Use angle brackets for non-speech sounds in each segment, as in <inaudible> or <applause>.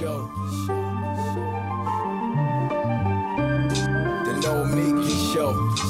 Show. The Nomiki Show.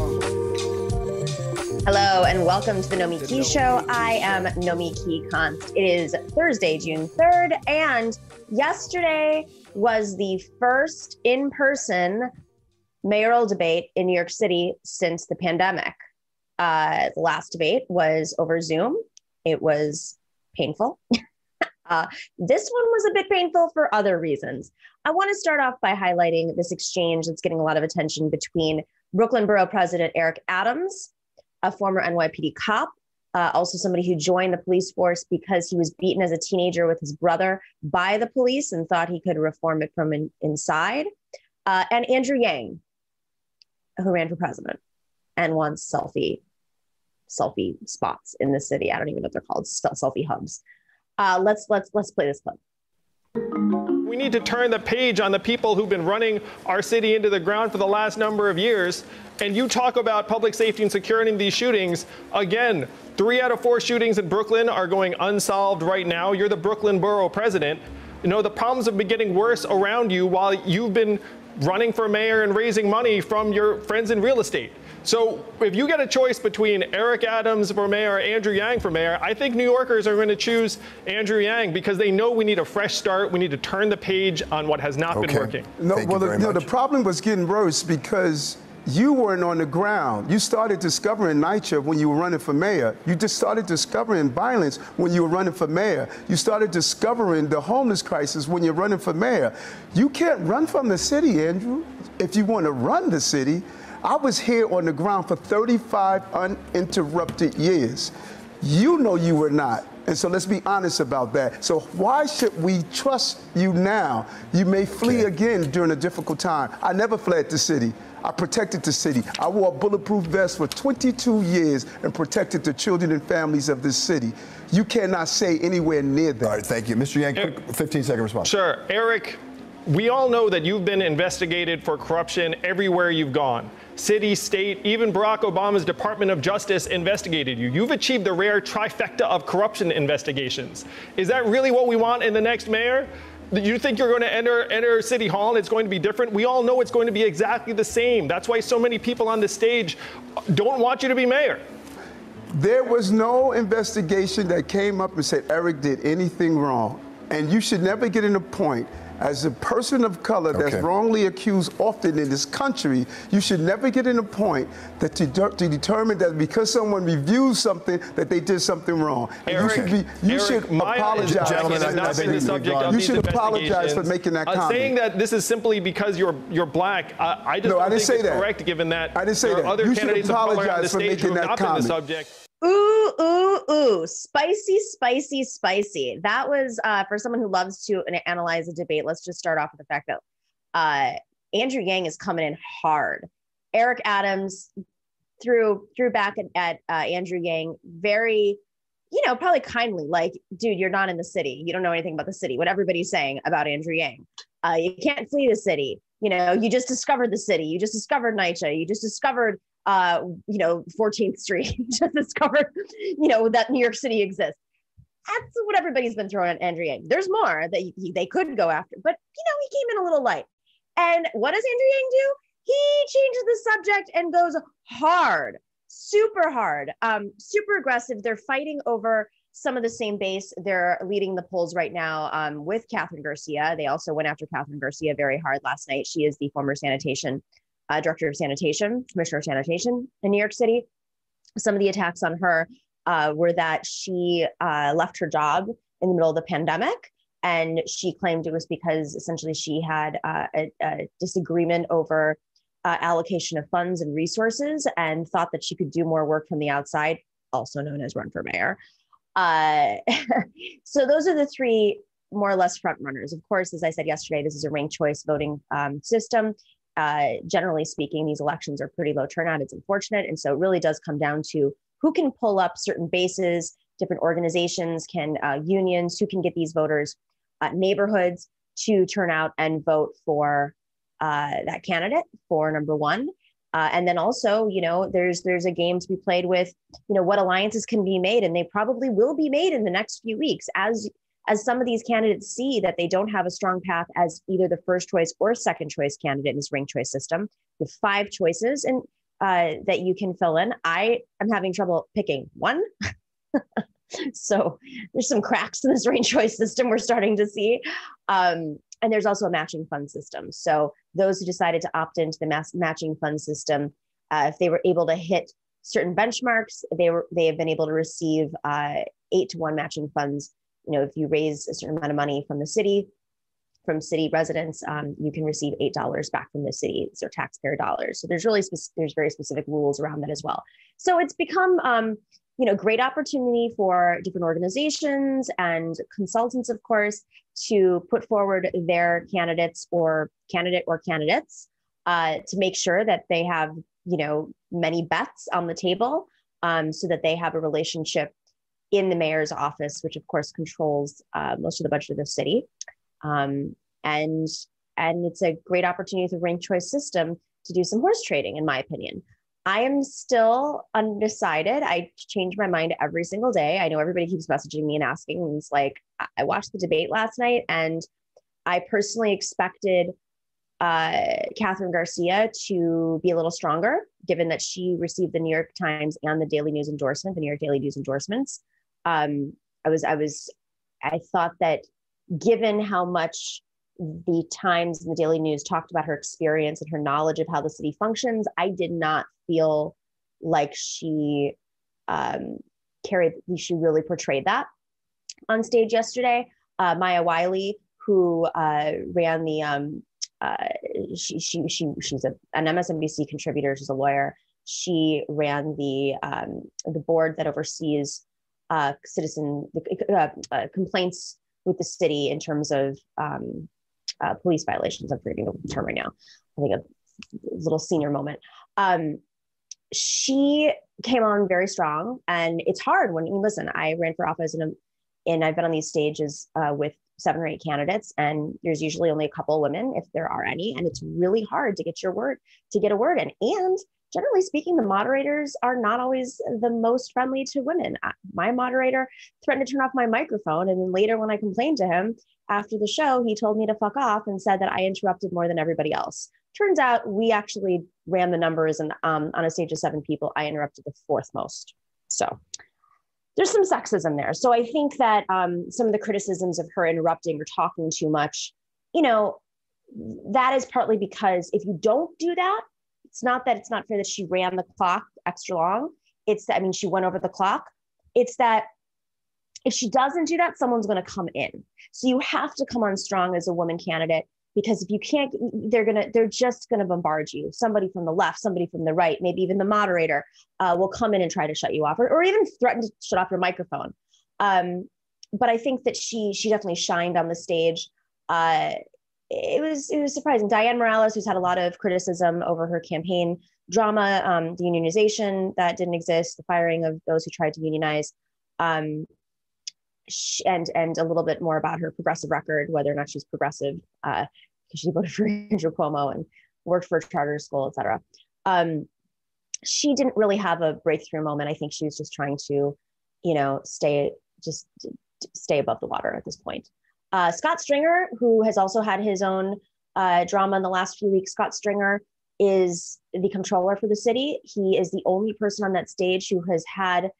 Hello and welcome to the Nomiki Show. I am Nomiki Const. It is Thursday, June 3rd, and yesterday was the first in person mayoral debate in New York City since the pandemic. Uh, the last debate was over Zoom. It was painful. <laughs> uh, this one was a bit painful for other reasons. I want to start off by highlighting this exchange that's getting a lot of attention between Brooklyn Borough President Eric Adams a former NYPD cop, uh, also somebody who joined the police force because he was beaten as a teenager with his brother by the police and thought he could reform it from in, inside. Uh, and Andrew Yang, who ran for president and wants selfie selfie spots in the city. I don't even know what they're called, selfie hubs. Uh, let's let's let's play this clip. We need to turn the page on the people who've been running our city into the ground for the last number of years. And you talk about public safety and security in these shootings. Again, three out of four shootings in Brooklyn are going unsolved right now. You're the Brooklyn borough president. You know, the problems have been getting worse around you while you've been running for mayor and raising money from your friends in real estate. So if you get a choice between Eric Adams for mayor or Andrew Yang for mayor, I think New Yorkers are going to choose Andrew Yang because they know we need a fresh start. We need to turn the page on what has not okay. been working. No, Thank well, the, no, the problem was getting worse because you weren't on the ground. You started discovering NYCHA when you were running for mayor. You just started discovering violence when you were running for mayor. You started discovering the homeless crisis when you're running for mayor. You can't run from the city, Andrew, if you want to run the city. I was here on the ground for 35 uninterrupted years. You know you were not. And so let's be honest about that. So why should we trust you now? You may flee okay. again during a difficult time. I never fled the city. I protected the city. I wore a bulletproof vest for 22 years and protected the children and families of this city. You cannot say anywhere near that. All right, thank you. Mr. Yang, quick 15 second response. Sure. Eric, we all know that you've been investigated for corruption everywhere you've gone city, state, even Barack Obama's Department of Justice investigated you. You've achieved the rare trifecta of corruption investigations. Is that really what we want in the next mayor? You think you're going to enter enter City Hall and it's going to be different? We all know it's going to be exactly the same. That's why so many people on the stage don't want you to be mayor. There was no investigation that came up and said Eric did anything wrong. And you should never get in a point as a person of color that's okay. wrongly accused often in this country, you should never get in a point that to, to determine that because someone reviews something that they did something wrong. Eric, you should be you Eric, should apologize. Gentlemen, I, not been the subject of you should apologize for making that comment. uh, comment. Saying that this is simply because you're you're black, I, I just no, don't I didn't think say it's that. correct given that I didn't say there that. are other you candidates should apologize of color on the for stage making who have that not comment. been the subject. Ooh, ooh, ooh. Spicy, spicy, spicy. That was uh, for someone who loves to analyze a debate. Let's just start off with the fact that uh, Andrew Yang is coming in hard. Eric Adams threw threw back at, at uh, Andrew Yang very, you know, probably kindly, like, dude, you're not in the city. You don't know anything about the city. What everybody's saying about Andrew Yang. Uh, you can't flee the city. You know, you just discovered the city. You just discovered NYCHA. You just discovered uh, you know, 14th Street, <laughs> just discovered, you know, that New York City exists. That's what everybody's been throwing at Andrew Yang. There's more that he, they could go after, but you know, he came in a little light. And what does Andrew Yang do? He changes the subject and goes hard, super hard, um, super aggressive. They're fighting over some of the same base. They're leading the polls right now um, with Kathryn Garcia. They also went after Kathryn Garcia very hard last night. She is the former sanitation uh, director of sanitation, commissioner of sanitation in New York City. Some of the attacks on her uh, were that she uh, left her job in the middle of the pandemic. And she claimed it was because essentially she had uh, a, a, disagreement over uh, allocation of funds and resources and thought that she could do more work from the outside, also known as run for mayor. Uh, <laughs> so those are the three more or less front runners. Of course, as I said yesterday, this is a ranked choice voting um, system. Uh, generally speaking, these elections are pretty low turnout. It's unfortunate. And so it really does come down to who can pull up certain bases, different organizations, can uh, unions, who can get these voters, uh, neighborhoods to turn out and vote for uh, that candidate for number one. Uh, and then also, you know, there's there's a game to be played with, you know, what alliances can be made, and they probably will be made in the next few weeks as as some of these candidates see that they don't have a strong path as either the first choice or second choice candidate in this ranked choice system with five choices and uh, that you can fill in. I am having trouble picking one. <laughs> so there's some cracks in this ranked choice system we're starting to see. Um, and there's also a matching fund system. So those who decided to opt into the mass matching fund system, uh, if they were able to hit certain benchmarks, they were they have been able to receive uh, eight to one matching funds. You know, if you raise a certain amount of money from the city, from city residents, um, you can receive eight dollars back from the city. So taxpayer dollars. So there's really spe- there's very specific rules around that as well. So it's become um, you know great opportunity for different organizations and consultants, of course, to put forward their candidates or candidate or candidates uh, to make sure that they have you know many bets on the table um, so that they have a relationship in the mayor's office which of course controls uh, most of the budget of the city um, and and it's a great opportunity with the ranked choice system to do some horse trading in my opinion I am still undecided. I change my mind every single day. I know everybody keeps messaging me and asking. And it's like, I watched the debate last night and I personally expected uh, Kathryn Garcia to be a little stronger, given that she received the New York Times and the Daily News endorsement, the New York Daily News endorsements. Um, I was, I was, I thought that given how much the Times and the Daily News talked about her experience and her knowledge of how the city functions, I did not feel like she um, carried, she really portrayed that on stage yesterday. Uh, Maya Wiley, who uh, ran the, um, uh, she, she, she, she's a, an MSNBC contributor, she's a lawyer. She ran the, um, the board that oversees uh, citizen uh, uh, complaints with the city in terms of um, uh, police violations. I'm forgetting the term right now. I think a little senior moment. Um, she came on very strong, and it's hard when you listen. I ran for office and and I've been on these stages uh, with seven or eight candidates, and there's usually only a couple women, if there are any, and it's really hard to get your word to get a word in. And generally speaking, the moderators are not always the most friendly to women. My moderator threatened to turn off my microphone, and then later, when I complained to him, after the show, he told me to fuck off and said that I interrupted more than everybody else. Turns out we actually ran the numbers, and um, on a stage of seven people, I interrupted the fourth most. So there's some sexism there. So I think that um, some of the criticisms of her interrupting or talking too much, you know, that is partly because if you don't do that, it's not that it's not fair that she ran the clock extra long. It's that, I mean, she went over the clock. It's that if she doesn't do that, someone's going to come in. So you have to come on strong as a woman candidate because if you can't, they're gonna, they're just gonna bombard you. Somebody from the left, somebody from the right, maybe even the moderator uh, will come in and try to shut you off, or, or even threaten to shut off your microphone. Um, but I think that she she definitely shined on the stage. Uh, it was it was surprising. Dianne Morales, who's had a lot of criticism over her campaign drama, um, the unionization that didn't exist, the firing of those who tried to unionize. Um, and and a little bit more about her progressive record, whether or not she's progressive, because uh, she voted for <laughs> Andrew Cuomo and worked for a charter school, et cetera. Um, she didn't really have a breakthrough moment. I think she was just trying to, you know, stay just stay above the water at this point. Uh, Scott Stringer, who has also had his own uh, drama in the last few weeks, Scott Stringer is the comptroller for the city. He is the only person on that stage who has had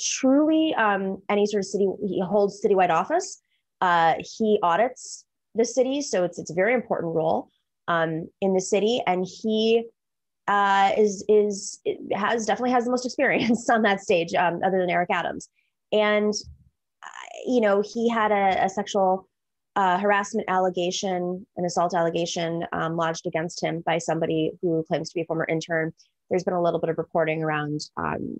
truly um, any sort of city, he holds citywide office. Uh, he audits the city, so it's it's a very important role um, in the city, and he uh, is is has definitely has the most <laughs> experience on that stage, um, other than Eric Adams, and you know he had a, a sexual uh, harassment allegation, an assault allegation um, lodged against him by somebody who claims to be a former intern. There's been a little bit of reporting around um,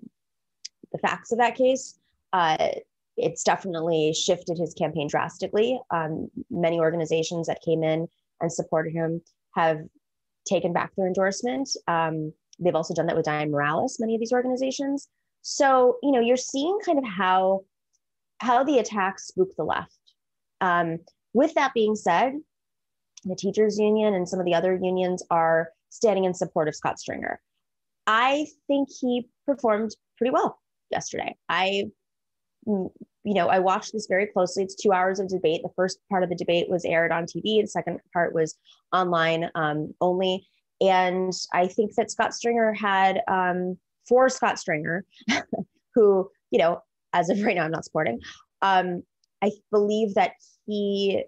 the facts of that case. Uh, it's definitely shifted his campaign drastically. Um, many organizations that came in and supported him have taken back their endorsement. Um, they've also done that with Dianne Morales, many of these organizations. So, you know, you're seeing kind of how how the attacks spook the left. Um, with that being said, the teachers union and some of the other unions are standing in support of Scott Stringer. I think he performed pretty well yesterday. I, mm, you know, I watched this very closely. It's two hours of debate. The first part of the debate was aired on TV. The second part was online um, only. And I think that Scott Stringer had, um, for Scott Stringer, <laughs> who, you know, as of right now, I'm not supporting. Um, I believe that he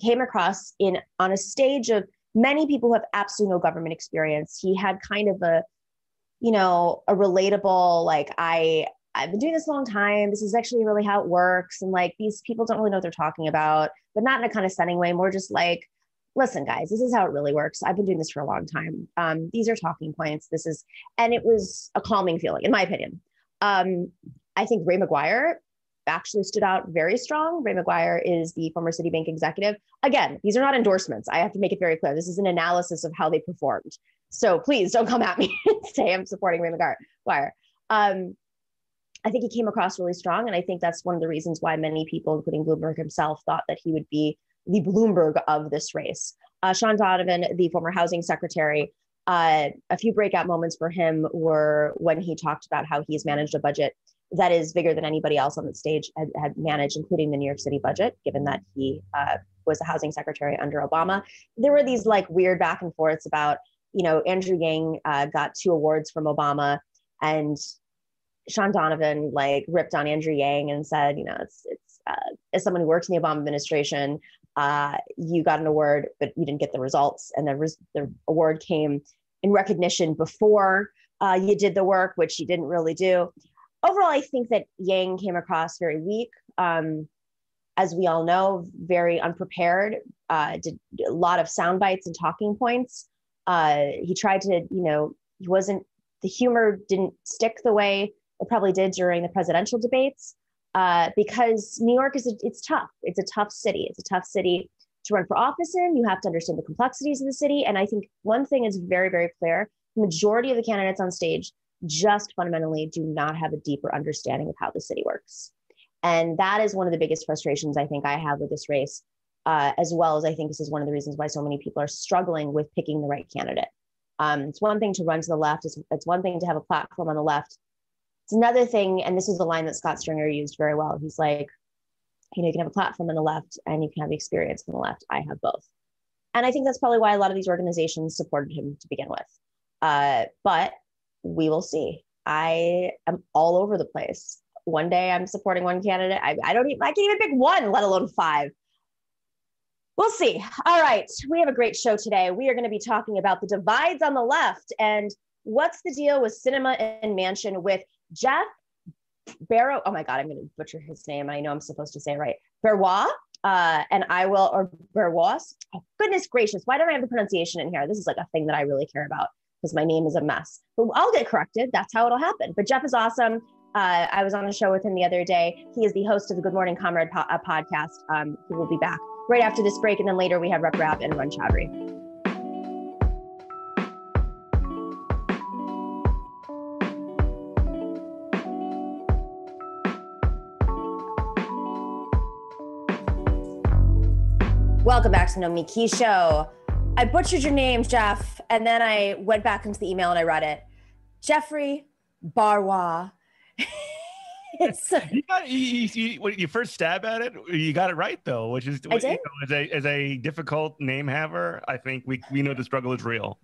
came across in on a stage of many people who have absolutely no government experience. He had kind of a, you know, a relatable, like, I, I've been doing this a long time. This is actually really how it works. And like these people don't really know what they're talking about, but not in a kind of stunning way. More just like, listen, guys, this is how it really works. I've been doing this for a long time. Um, these are talking points. This is, and it was a calming feeling, in my opinion. Um, I think Ray McGuire actually stood out very strong. Ray McGuire is the former Citibank executive. Again, these are not endorsements. I have to make it very clear. This is an analysis of how they performed. So please don't come at me <laughs> and say I'm supporting Ray McGuire. Um, I think he came across really strong. And I think that's one of the reasons why many people, including Bloomberg himself, thought that he would be the Bloomberg of this race. Uh, Shaun Donovan, the former housing secretary, uh, a few breakout moments for him were when he talked about how he's managed a budget that is bigger than anybody else on the stage had, had managed, including the New York City budget, given that he uh, was a housing secretary under Obama. There were these like weird back and forths about, you know, Andrew Yang uh, got two awards from Obama and Shaun Donovan like ripped on Andrew Yang and said, you know, it's, it's uh, as someone who works in the Obama administration, uh, you got an award, but you didn't get the results. And the, res- the award came in recognition before uh, you did the work, which you didn't really do overall, I think that Yang came across very weak. Um, as we all know, very unprepared, uh, did a lot of sound bites and talking points. Uh, he tried to, you know, he wasn't, the humor didn't stick the way it probably did during the presidential debates uh, because New York is, a, it's tough. It's a tough city. It's a tough city to run for office in. You have to understand the complexities of the city. And I think one thing is very, very clear. The majority of the candidates on stage just fundamentally do not have a deeper understanding of how the city works. And that is one of the biggest frustrations I think I have with this race, uh, as well as I think this is one of the reasons why so many people are struggling with picking the right candidate. Um, it's one thing to run to the left, it's, it's one thing to have a platform on the left. It's another thing, and this is the line that Scott Stringer used very well. He's like, you know, you can have a platform on the left and you can have experience on the left. I have both. And I think that's probably why a lot of these organizations supported him to begin with. Uh, but we will see. I am all over the place. One day I'm supporting one candidate. I, I don't even, I can't even pick one, let alone five. We'll see. All right. We have a great show today. We are going to be talking about the divides on the left and what's the deal with Sinema and Manchin with Jeff Barrow. Oh my God, I'm going to butcher his name. I know I'm supposed to say it right. Berrois. Uh, and I will, or Berrois. Oh, goodness gracious. Why don't I have the pronunciation in here? This is like a thing that I really care about because my name is a mess. But I'll get corrected. That's how it'll happen. But Jeff is awesome. Uh, I was on a show with him the other day. He is the host of the Good Morning Comrade po- uh, podcast. Um, he will be back right after this break. And then later we have Rep Rabb and Arun Chaudhary. Welcome back to No Key Show. I butchered your name, Jeff, and then I went back into the email and I read it. Jeffrey Barrois. <laughs> you, got, you, you, you first stab at it, you got it right though, which is I did? Know, as a as a difficult name haver, I think we we know the struggle is real.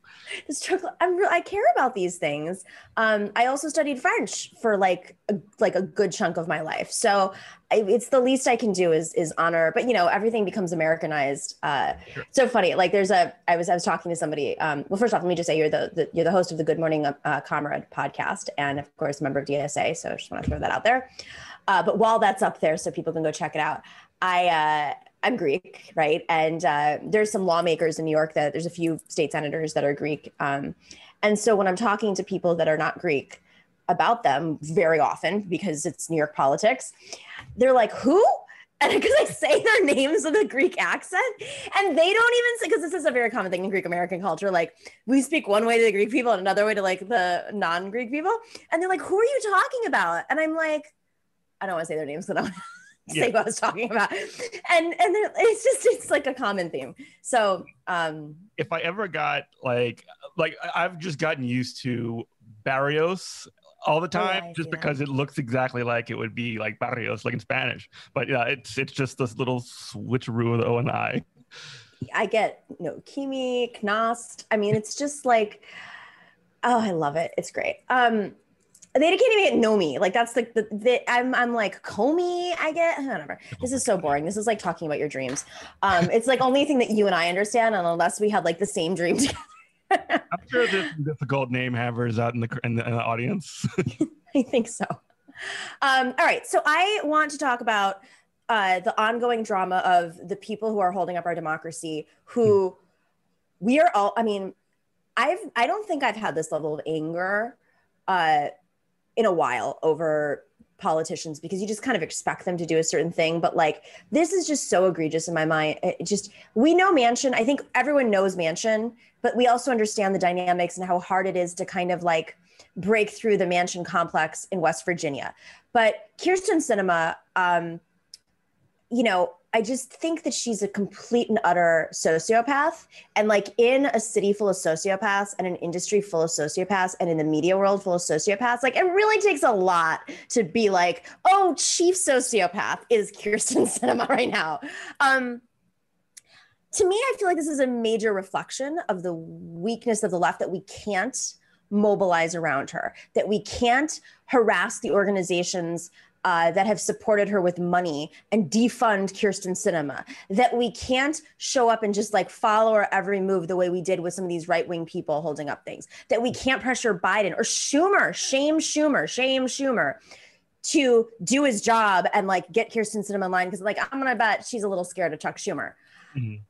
The struggle. I'm real. I care about these things. Um, I also studied French for like a, like a good chunk of my life, so I, it's the least I can do is is honor. But you know, everything becomes Americanized. Uh, sure. So funny. Like there's a. I was I was talking to somebody. Um, well, first off, let me just say you're the, the you're the host of the Good Morning uh, Comrade podcast, and of course, a member of DSA. So I just want to throw that out there. Uh, but while that's up there, so people can go check it out, I uh, I'm Greek, right? And uh, there's some lawmakers in New York that there's a few state senators that are Greek. Um, and so when I'm talking to people that are not Greek, about them very often because it's New York politics. They're like, who? <laughs> And because I say their names with a Greek accent, and they don't even say, because this is a very common thing in Greek American culture. Like, we speak one way to the Greek people and another way to like the non Greek people. And they're like, who are you talking about? And I'm like, I don't want to say their names because I don't yeah. say what I was talking about. And and it's just it's like a common theme. So um if I ever got like like I've just gotten used to Barrios all the time oh, just yeah. because it looks exactly like it would be like barrios like in spanish but yeah it's it's just this little switcheroo of the o and i i get you know kimi knost i mean it's just like oh i love it it's great um they can't even get Nomi. Like that's like the, the I'm I'm like Comey. I get <laughs> whatever. This is so boring. This is like talking about your dreams. Um, it's like only thing that you and I understand, and unless we had like the same dream <laughs> together. I'm sure there's some difficult name havers out in the in the, in the audience. <laughs> I think so. Um, all right, so I want to talk about uh, the ongoing drama of the people who are holding up our democracy. Who we are all. I mean, I've I don't think I've had this level of anger. Uh, in a while over politicians because you just kind of expect them to do a certain thing but like this is just so egregious in my mind it just we know Manchin i think everyone knows Manchin but we also understand the dynamics and how hard it is to kind of like break through the Manchin complex in west virginia but Kyrsten Sinema, um, you know I just think that she's a complete and utter sociopath. And like in a city full of sociopaths and an industry full of sociopaths and in the media world full of sociopaths, like it really takes a lot to be like, oh, chief sociopath is Kyrsten <laughs> Sinema right now. Um, to me, I feel like this is a major reflection of the weakness of the left that we can't mobilize around her, that we can't harass the organizations uh, that have supported her with money and defund Kyrsten Sinema. That we can't show up and just like follow her every move the way we did with some of these right wing people holding up things. That we can't pressure Biden or Schumer, shame Schumer, shame Schumer to do his job and like get Kyrsten Sinema in line because like I'm gonna bet she's a little scared of Chuck Schumer. Mm-hmm.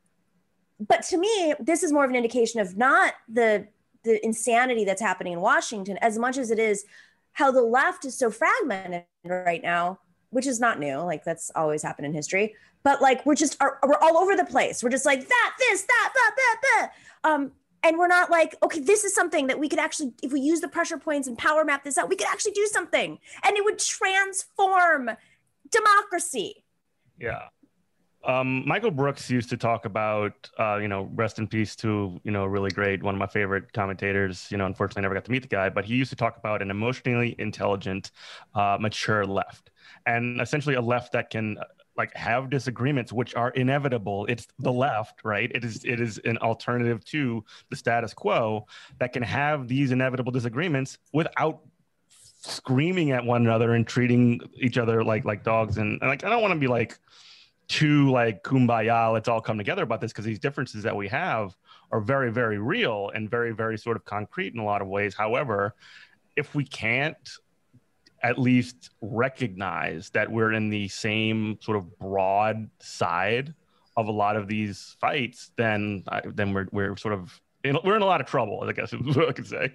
But to me, this is more of an indication of not the the insanity that's happening in Washington as much as it is how the left is so fragmented right now, which is not new. Like that's always happened in history. But like we're just are, we're all over the place. We're just like that, this, that, that, that, that. Um, and we're not like, okay, this is something that we could actually, if we use the pressure points and power map this out, we could actually do something, and it would transform democracy. Yeah. Um, Michael Brooks used to talk about, uh, you know, rest in peace to, you know, really great, one of my favorite commentators. You know, unfortunately, never got to meet the guy, but he used to talk about an emotionally intelligent, uh, mature left, and essentially a left that can uh, like have disagreements which are inevitable it's the left right it is it is an alternative to the status quo that can have these inevitable disagreements without screaming at one another and treating each other like like dogs and, and like i don't want to be like too like kumbaya, let's all come together about this because these differences that we have are very, very real and very, very sort of concrete in a lot of ways. However, if we can't at least recognize that we're in the same sort of broad side of a lot of these fights, then then we're we're sort of in, we're in a lot of trouble. I guess <laughs> is what I could say.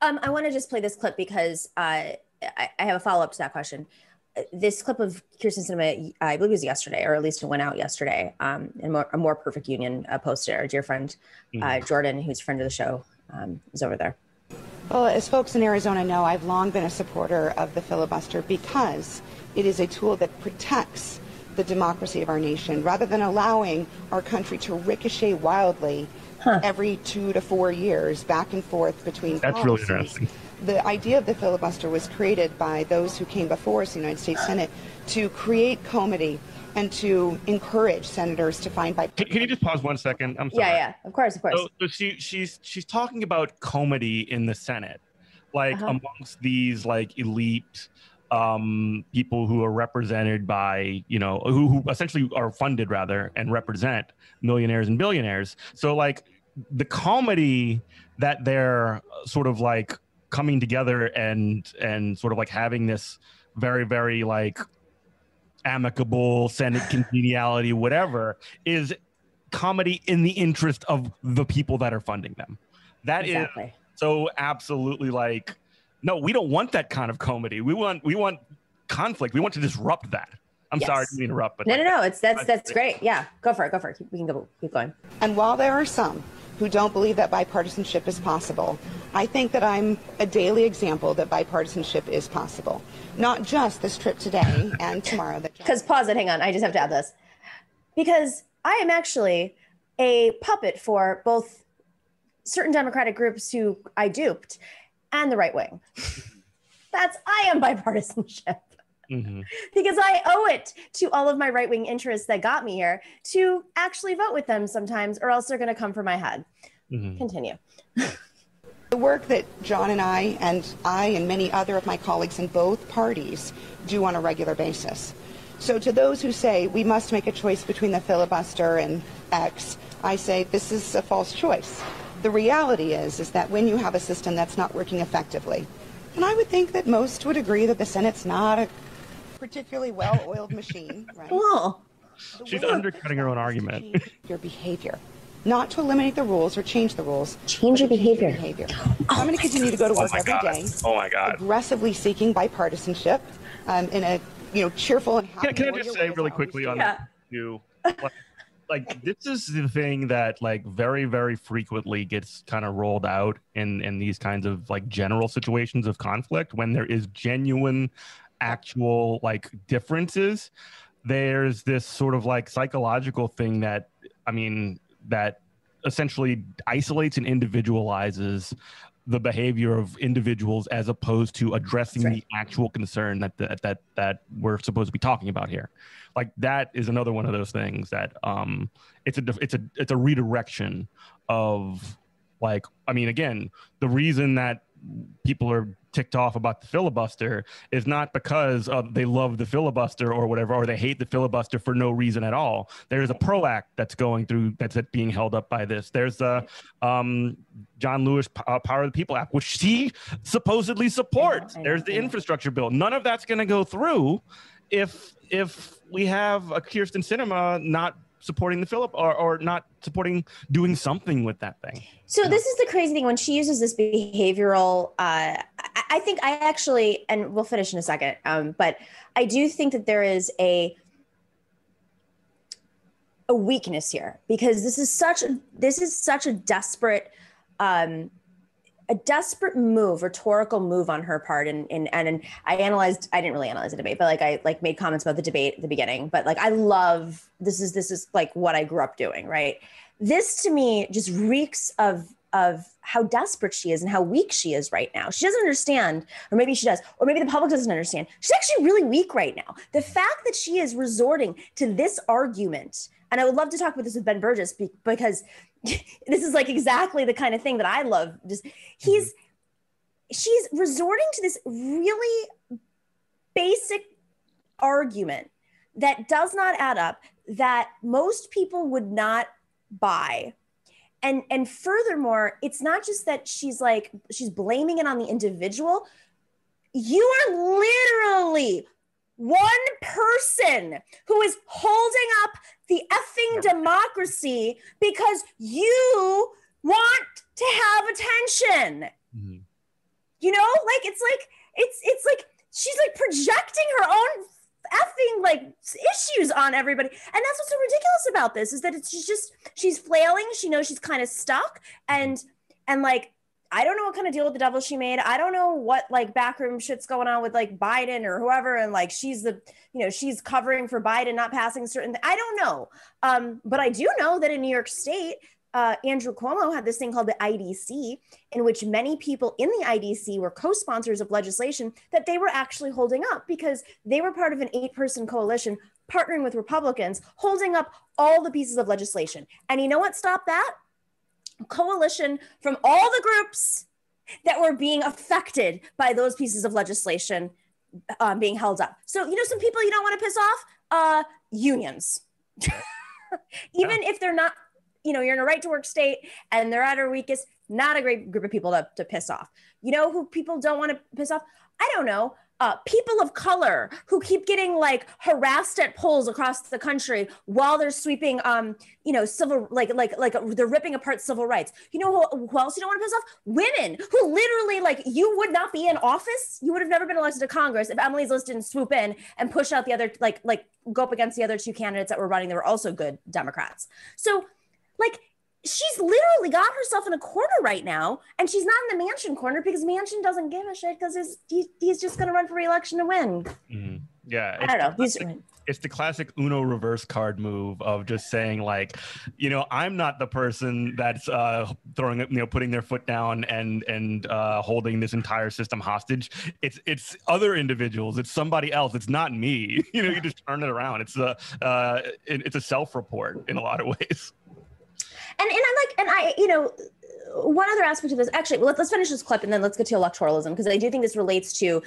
Um, I want to just play this clip because uh, I, I have a follow up to that question this clip of Kyrsten Sinema, I believe it was yesterday, or at least it went out yesterday. Um, and more, a more perfect union uh, posted. Our dear friend uh, mm-hmm. Jordan, who's a friend of the show, um, is over there. Well, as folks in Arizona know, I've long been a supporter of the filibuster because it is a tool that protects the democracy of our nation rather than allowing our country to ricochet wildly huh. every two to four years back and forth between That's policies. really interesting the idea of the filibuster was created by those who came before us, the United States Senate, to create comity and to encourage senators to find by. Can, can, you just pause one second? I'm sorry. Yeah, yeah, of course, of course. So, so she, she's she's talking about comity in the Senate, like uh-huh. amongst these like elite um, people who are represented by you know who, who essentially are funded rather and represent millionaires and billionaires. So like the comedy that they're sort of like coming together and and sort of like having this very very like amicable senate congeniality whatever is comedy in the interest of the people that are funding them That exactly. is so absolutely like No, we don't want that kind of comedy. We want we want conflict. We want to disrupt that. I'm Yes. sorry to interrupt, but No, like, no, no. It's that's that's great. Yeah, go for it. Go for it. We can go. Keep going. And while there are some who don't believe that bipartisanship is possible, I think that I'm a daily example that bipartisanship is possible. Not just this trip today and tomorrow. Because pause it. Hang on. I just have to add this because I am actually a puppet for both certain Democratic groups who I duped and the right wing. <laughs> That's I am bipartisanship. Mhm. because I owe it to all of my right wing interests that got me here to actually vote with them sometimes, or else they're going to come for my head. Mhm. Continue. <laughs> The work that John and I, and I and many other of my colleagues in both parties do on a regular basis. So to those who say we must make a choice between the filibuster and X, I say this is a false choice. The reality is, is that when you have a system that's not working effectively, and I would think that most would agree that the Senate's not a particularly well-oiled machine, right? Oh, The She's undercutting her own argument. Your behavior, not to eliminate the rules or change the rules. Change your to change behavior. behavior. I'm going to continue to go to Oh work my every god. day, Oh my god. aggressively seeking bipartisanship um, in a you know cheerful and happy. Can, can I just say really quickly on Yeah. that too? Like, like this is the thing that like very very frequently gets kind of rolled out in in these kinds of like general situations of conflict when there is genuine actual like differences there's this sort of like psychological thing that i mean that essentially isolates and individualizes the behavior of individuals as opposed to addressing right. the actual concern that, that that that we're supposed to be talking about here like that is another one of those things that um it's a it's a it's a redirection of like i mean again the reason that people are ticked off about the filibuster is not because uh, they love the filibuster or whatever or they hate the filibuster for no reason at all. There's a pro act that's going through that's being held up by this. There's a um, john lewis uh, power of the people act which she supposedly supports. There's the infrastructure bill. None of that's going to go through if if we have a kyrsten sinema not supporting the philip or, or not supporting doing something with that thing So this is the crazy thing when she uses this behavioral. Uh, I, think I actually, and we'll finish in a second. Um, but I do think that there is a a weakness here because this is such a this is such a desperate um, a desperate move, rhetorical move on her part. And, and and and I analyzed, I didn't really analyze the debate, but like I like made comments about the debate at the beginning. But like I love this is this is like what I grew up doing, right? This to me just reeks of of how desperate she is and how weak she is right now. She doesn't understand, or maybe she does, or maybe the public doesn't understand. She's actually really weak right now. The fact that she is resorting to this argument, and I would love to talk about this with Ben Burgis be- because <laughs> this is like exactly the kind of thing that I love. Just mm-hmm. he's she's resorting to this really basic argument that does not add up that most people would not buy and and furthermore it's not just that she's like she's blaming it on the individual. You are literally one person who is holding up the effing democracy because you want to have attention. Mm-hmm. You know like it's like it's it's like she's like projecting her own effing like issues on everybody. And that's what's so ridiculous about this is that it's just she's flailing. She knows she's kind of stuck. And and like i don't know what kind of deal with the devil she made. I don't know what like backroom shit's going on with like biden or whoever. And like she's the you know she's covering for biden not passing certain i don't know. Um but i do know that in new york state uh, Andrew Cuomo had this thing called the IDC, in which many people in the IDC were co sponsors of legislation that they were actually holding up because they were part of an eight person coalition partnering with Republicans, holding up all the pieces of legislation. And you know what stopped that? Coalition from all the groups that were being affected by those pieces of legislation um, being held up. So, you know, some people you don't want to piss off? Uh, unions. <laughs> Even if they're not you know, you're in a right to work state and they're at our weakest, not a great group of people to, to piss off. You know who people don't want to piss off? I don't know. uh, people of color who keep getting like harassed at polls across the country while they're sweeping, um, you know, civil like like like they're ripping apart civil rights. You know who, who else you don't want to piss off? Women who literally like you would not be in office. You would have never been elected to Congress if Emily's List didn't swoop in and push out the other like like go up against the other two candidates that were running. They were also good Democrats. So like she's literally got herself in a corner right now and she's not in the Manchin corner because Manchin doesn't give a shit because he's, he's just going to run for reelection to win. Mm-hmm. yeah i don't know. It's the classic uno reverse card move of just saying like you know i'm not the person that's uh throwing you know putting their foot down and and uh holding this entire system hostage. It's it's other individuals. It's somebody else. It's not me. <laughs> You know you just turn it around. It's a uh it, it's a self-report in a lot of ways and and I like and I you know one other aspect of this actually let's, let's finish this clip and then let's get to electoralism because I do think this relates to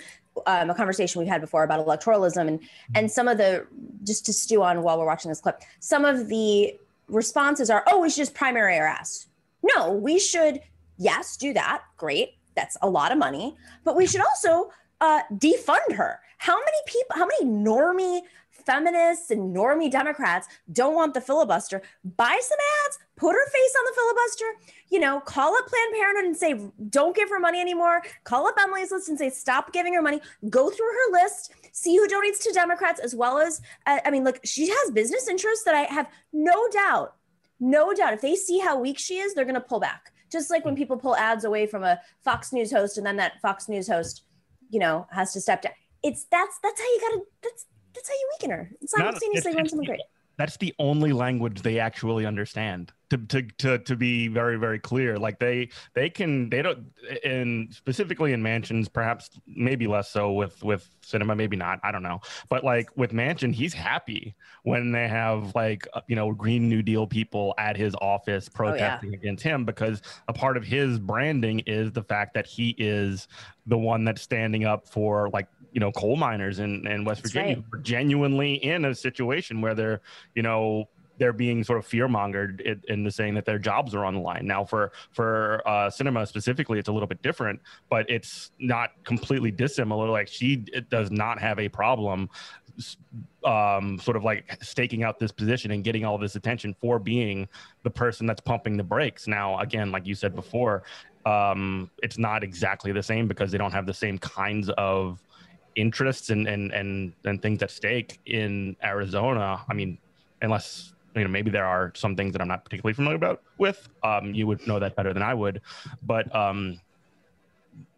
um, a conversation we've had before about electoralism and and some of the just to stew on while we're watching this clip some of the responses are oh we should just primary our ass. No we should yes do that. Great. That's a lot of money. But we should also uh, defund her. How many people how many normie feminists and normie Democrats don't want the filibuster, buy some ads, put her face on the filibuster, you know, call up Planned Parenthood and say, don't give her money anymore. Call up Emily's list and say, stop giving her money. Go through her list, see who donates to Democrats, as well as, uh, I mean, look, she has business interests that I have no doubt, no doubt. If they see how weak she is, they're going to pull back. Just like when people pull ads away from a Fox News host and then that Fox News host, you know, has to step down. It's that's that's how you gotta that's that's how you weaken her. It's simultaneously run something great. That's the only language they actually understand. To, to to to be very very clear, like they they can they don't and specifically in Manchin's, perhaps maybe less so with with Sinema, maybe not. I don't know, but like with Manchin, he's happy when they have like uh, you know Green New Deal people at his office protesting oh, yeah. against him because a part of his branding is the fact that he is the one that's standing up for like you know coal miners in, in West Virginia right. genuinely in a situation where they're you know they're being sort of fear mongered in, in, the saying that their jobs are on the line. Now, for for uh, Sinema specifically, it's a little bit different, but it's not completely dissimilar. Like she does not have a problem, um, sort of like staking out this position and getting all this attention for being the person that's pumping the brakes. Now, again, like you said before, um, it's not exactly the same because they don't have the same kinds of interests and and and and things at stake in Arizona. I mean, unless you know maybe there are some things that I'm not particularly familiar about with. Um, you would know that better than I would, but um,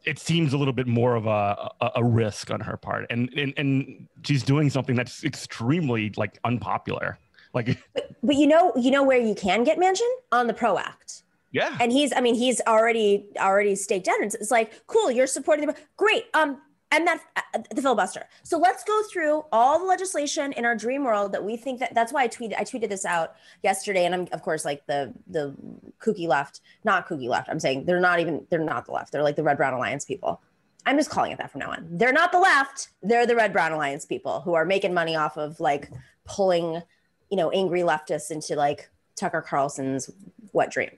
it seems a little bit more of a, a, a risk on her part, and, and and she's doing something that's extremely like unpopular. Like, <laughs> but, but you know, you know where you can get Manchin on the PRO Act. Yeah. And he's, I mean, he's already already staked out. It's like, cool, you're supporting the great. Um, and that uh, the filibuster. So let's go through all the legislation in our dream world that we think that that's why I tweeted I tweeted this out yesterday and I'm of course like the the kooky left, not kooky left. I'm saying they're not even they're not the left. They're like the red brown alliance people. I'm just calling it that from now on. They're not the left. They're the red brown alliance people who are making money off of like pulling, you know, angry leftists into like Tucker Carlson's wet dream.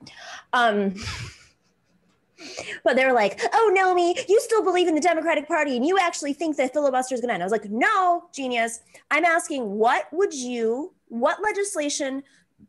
Um but they're like, oh, Nomi, you still believe in the Democratic Party and you actually think that filibuster is going to end. I was like, no, genius. I'm asking, what would you, what legislation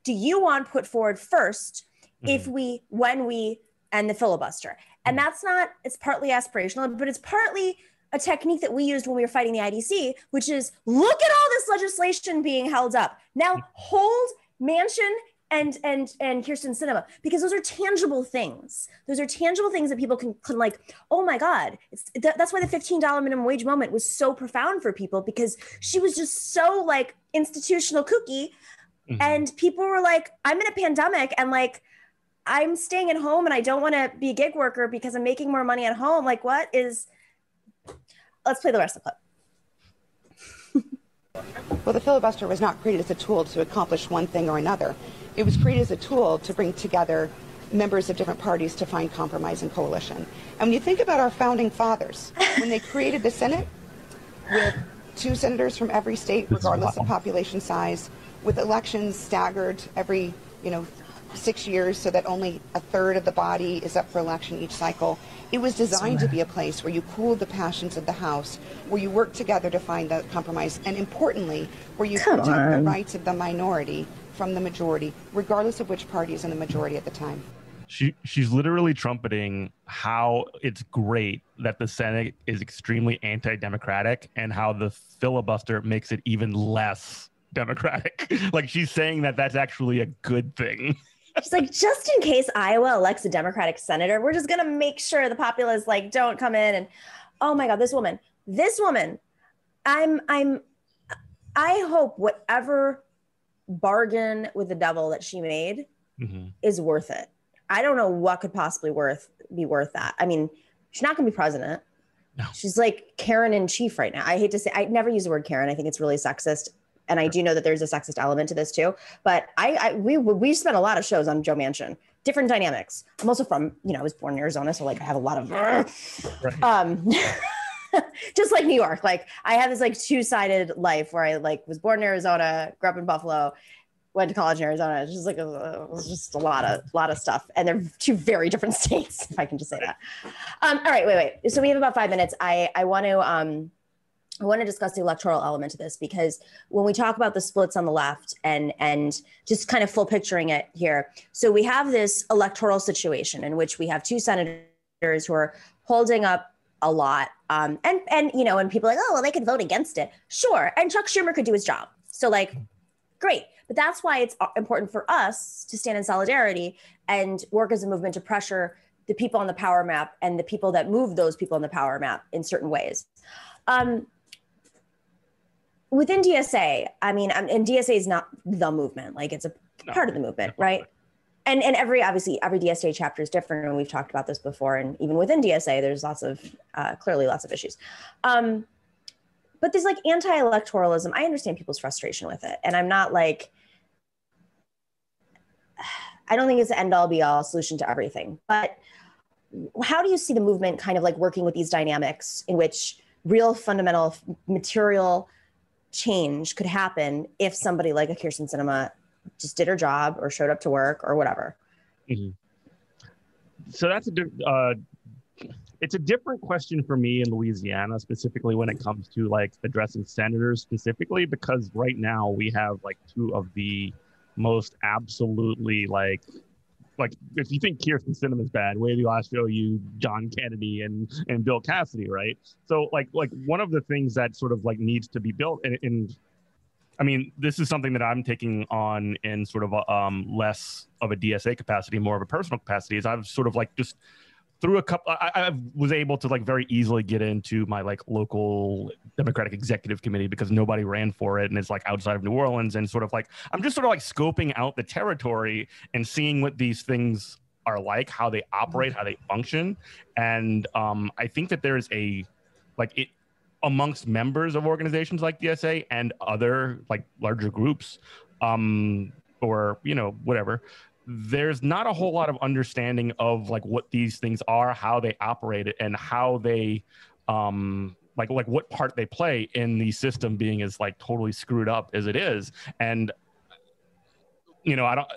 do you want put forward 1st mm-hmm. if we, when we end the filibuster? And mm-hmm. that's not, it's partly aspirational, but it's partly a technique that we used when we were fighting the IDC, which is look at all this legislation being held up. Now mm-hmm. hold Manchin and and and Kyrsten Sinema because those are tangible things. Those are tangible things that people can, can like. Oh my God! It's th- that's why the fifteen dollar minimum wage moment was so profound for people because she was just so like institutional cookie, mm-hmm. and people were like, "I'm in a pandemic and like." I'm staying at home and I don't want to be a gig worker because I'm making more money at home. Like, what is? Let's play the rest of the clip. well, the filibuster was not created as a tool to accomplish one thing or another. It was created as a tool to bring together members of different parties to find compromise and coalition. And when you think about our founding fathers, when they created the Senate with two senators from every state, regardless of population size, with elections staggered every, you know, six years so that only a third of the body is up for election each cycle. It was designed to be a place where you cooled the passions of the House, where you worked together to find a compromise, and importantly, where you Come protect on. the rights of the minority from the majority, regardless of which party is in the majority at the time. She she's literally trumpeting how it's great that the Senate is extremely anti-democratic and how the filibuster makes it even less democratic. <laughs> like she's saying that that's actually a good thing. <laughs> She's like, just in case Iowa elects a Democratic senator, we're just gonna make sure the populace like don't come in and oh my god, this woman, this woman, I'm I'm I hope whatever bargain with the devil that she made Mhm. is worth it. I don't know what could possibly worth be worth that. I mean, she's not gonna be president. No. She's like Karen in chief right now. I hate to say I never use the word Karen. I think it's really sexist. And I do know that there's a sexist element to this too. But I, I we we spent a lot of shows on Joe Manchin. Different dynamics. I'm also from, you know, I was born in Arizona, so like I have a lot of Right. <laughs> um <laughs> <laughs> just like New York. Like I have this like two-sided life where I like was born in Arizona, grew up in Buffalo, went to college in Arizona. It's just like a, just a lot of lot of stuff, and they're two very different <laughs> states, if I can just say that. Um, all right, wait, wait. So we have about five minutes. I I want to um, I want to discuss the electoral element of this because when we talk about the splits on the left and and just kind of full picturing it here, so we have this electoral situation in which we have two senators who are holding up a lot, um, and and you know, and people are like, oh, well, they could vote against it, sure, and Chuck Schumer could do his job, so like, great. But that's why it's uh, important for us to stand in solidarity and work as a movement to pressure the people on the power map and the people that move those people on the power map in certain ways. Um, within DSA, I mean, um, and DSA is not the movement; like it's a No, part of the movement, definitely. right? And and every obviously every DSA chapter is different, and we've talked about this before. And even within DSA, there's lots of uh, clearly lots of issues. Um, but there's like anti-electoralism. I understand people's frustration with it, and I'm not like. <sighs> I don't think it's the end all be all solution to everything, but how do you see the movement kind of like working with these dynamics in which real fundamental material change could happen if somebody like a Kyrsten Sinema just did her job or showed up to work or whatever. so that's a di- uh, it's a different question for me in Louisiana specifically when it comes to like addressing senators specifically because right now we have like two of the most absolutely like like if you think Kyrsten Sinema's bad, wait till I show you John Kennedy and and Bill Cassidy, right? So like like one of the things that sort of like needs to be built and, and I mean, this is something that I'm taking on in sort of a, um, less of a DSA capacity, more of a personal capacity. Is I've sort of like just through a couple, I, I was able to like very easily get into my like local Democratic executive committee because nobody ran for it, and it's like outside of New Orleans, and sort of like I'm just sort of like scoping out the territory and seeing what these things are like, how they operate, how they function, and um, I think that there is a like it amongst members of organizations like DSA and other like larger groups, um, or you know whatever. There's not a whole lot of understanding of like what these things are, how they operate, and how they, um, like like what part they play in the system being as like totally screwed up as it is. And you know, I don't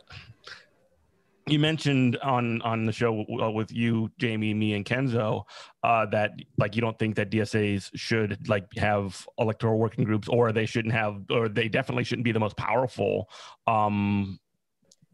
you mentioned on on the show uh, with you jamie me and kenzo uh, that like you don't think that dsas should like have electoral working groups or they shouldn't have or they definitely shouldn't be the most powerful um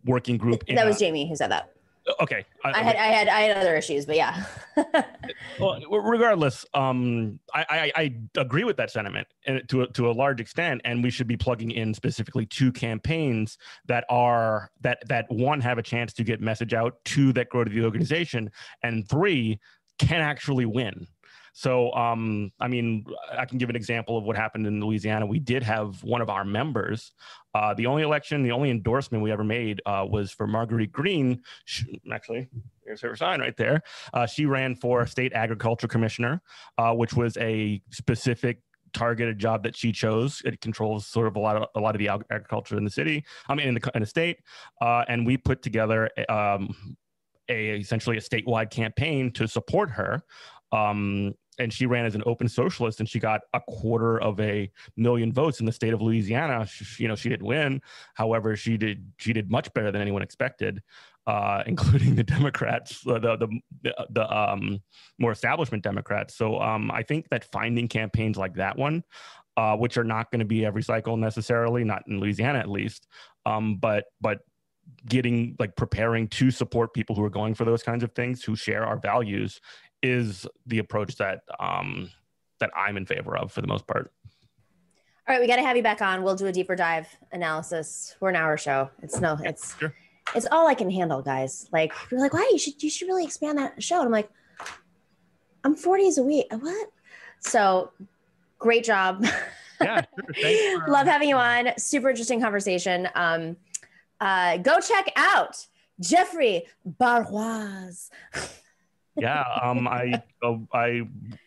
working group in That was a- Jamie who said that. Okay I had I had I had other issues, but yeah. <laughs> well, regardless, um, I, I, I agree with that sentiment and to a, to a large extent, and we should be plugging in specifically two campaigns that are that that one have a chance to get message out, two that grow to the organization, and three can actually win. So, um, I mean, I can give an example of what happened in Louisiana. We did have one of our members. Uh, the only election, the only endorsement we ever made uh, was for Marguerite Green. She, actually, here's her sign right there. Uh, she ran for state agriculture commissioner, uh, which was a specific targeted job that she chose. It controls sort of a lot of a lot of the agriculture in the city. I mean, in the in the state, uh, and we put together um, a essentially a statewide campaign to support her. Um, and she ran as an open socialist, and she got a quarter of a million votes in the state of Louisiana. She, you know, she didn't win. However, she did she did much better than anyone expected, uh, <laughs> including the Democrats, the the the, the um, more establishment Democrats. So um, I think that finding campaigns like that one. Uh, which are not going to be every cycle necessarily, not in Louisiana at least, um, but but getting like preparing to support people who are going for those kinds of things who share our values is the approach that um that I'm in favor of for the most part. All right, we got to have you back on. We'll do a deeper dive analysis. We're an hour show. It's no, it's Sure. it's all I can handle, guys. Like you're like, why you should you should really expand that show. And I'm like, I'm 40 days a week. What? So great job. Yeah, sure. <laughs> For- Love having you on. Super interesting conversation. Um, uh, go check out Jeffrey Barrois. <laughs> yeah, um, I uh, I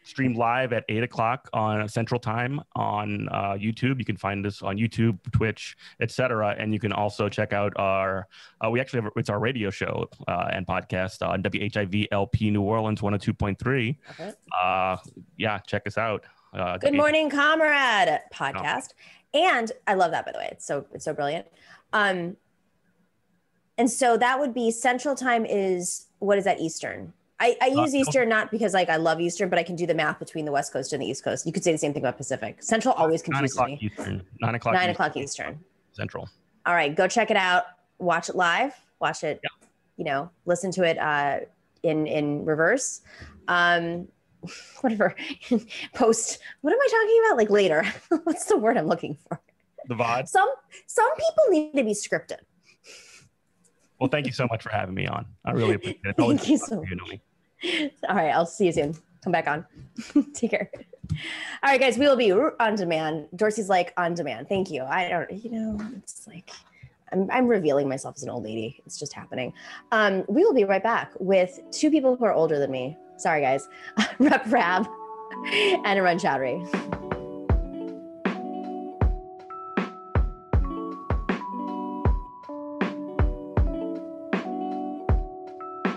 stream live at eight o'clock on Central Time on uh, YouTube. You can find us on YouTube, Twitch, etc. And you can also check out our. Uh, we actually have it's our radio show uh, and podcast on WHIV LP New Orleans one hundred two point three. Uh, yeah, check us out. Uh, Good morning, comrade podcast. And I love that by the way. It's so it's so brilliant. Um and so that would be central time is what is that Eastern? I, I use Uh, Eastern not because like I love Eastern, but I can do the math between the West Coast and the East Coast. You could say the same thing about Pacific. Central always Nine confuses o'clock me. Eastern. Nine o'clock. Nine Eastern, o'clock Eastern. Central. All right, go check it out. Watch it live. Watch it. Yeah. You know, listen to it uh, in in reverse. Um, <laughs> whatever. <laughs> Post. What am I talking about? Like later. <laughs> What's the word I'm looking for? The VOD. Some some people need to be scripted. Well, thank you so much for having me on. I really appreciate it. Thank you so me. <laughs> All right, I'll see you soon. Come back on. <laughs> Take care. All right, guys, we will be on demand. Dorsey's like on demand. Thank you. I don't, you know, it's like I'm, I'm revealing myself as an old lady. It's just happening. Um, we will be right back with two people who are older than me. Sorry, guys. <laughs> Rep Rabb and Arun Chaudhary.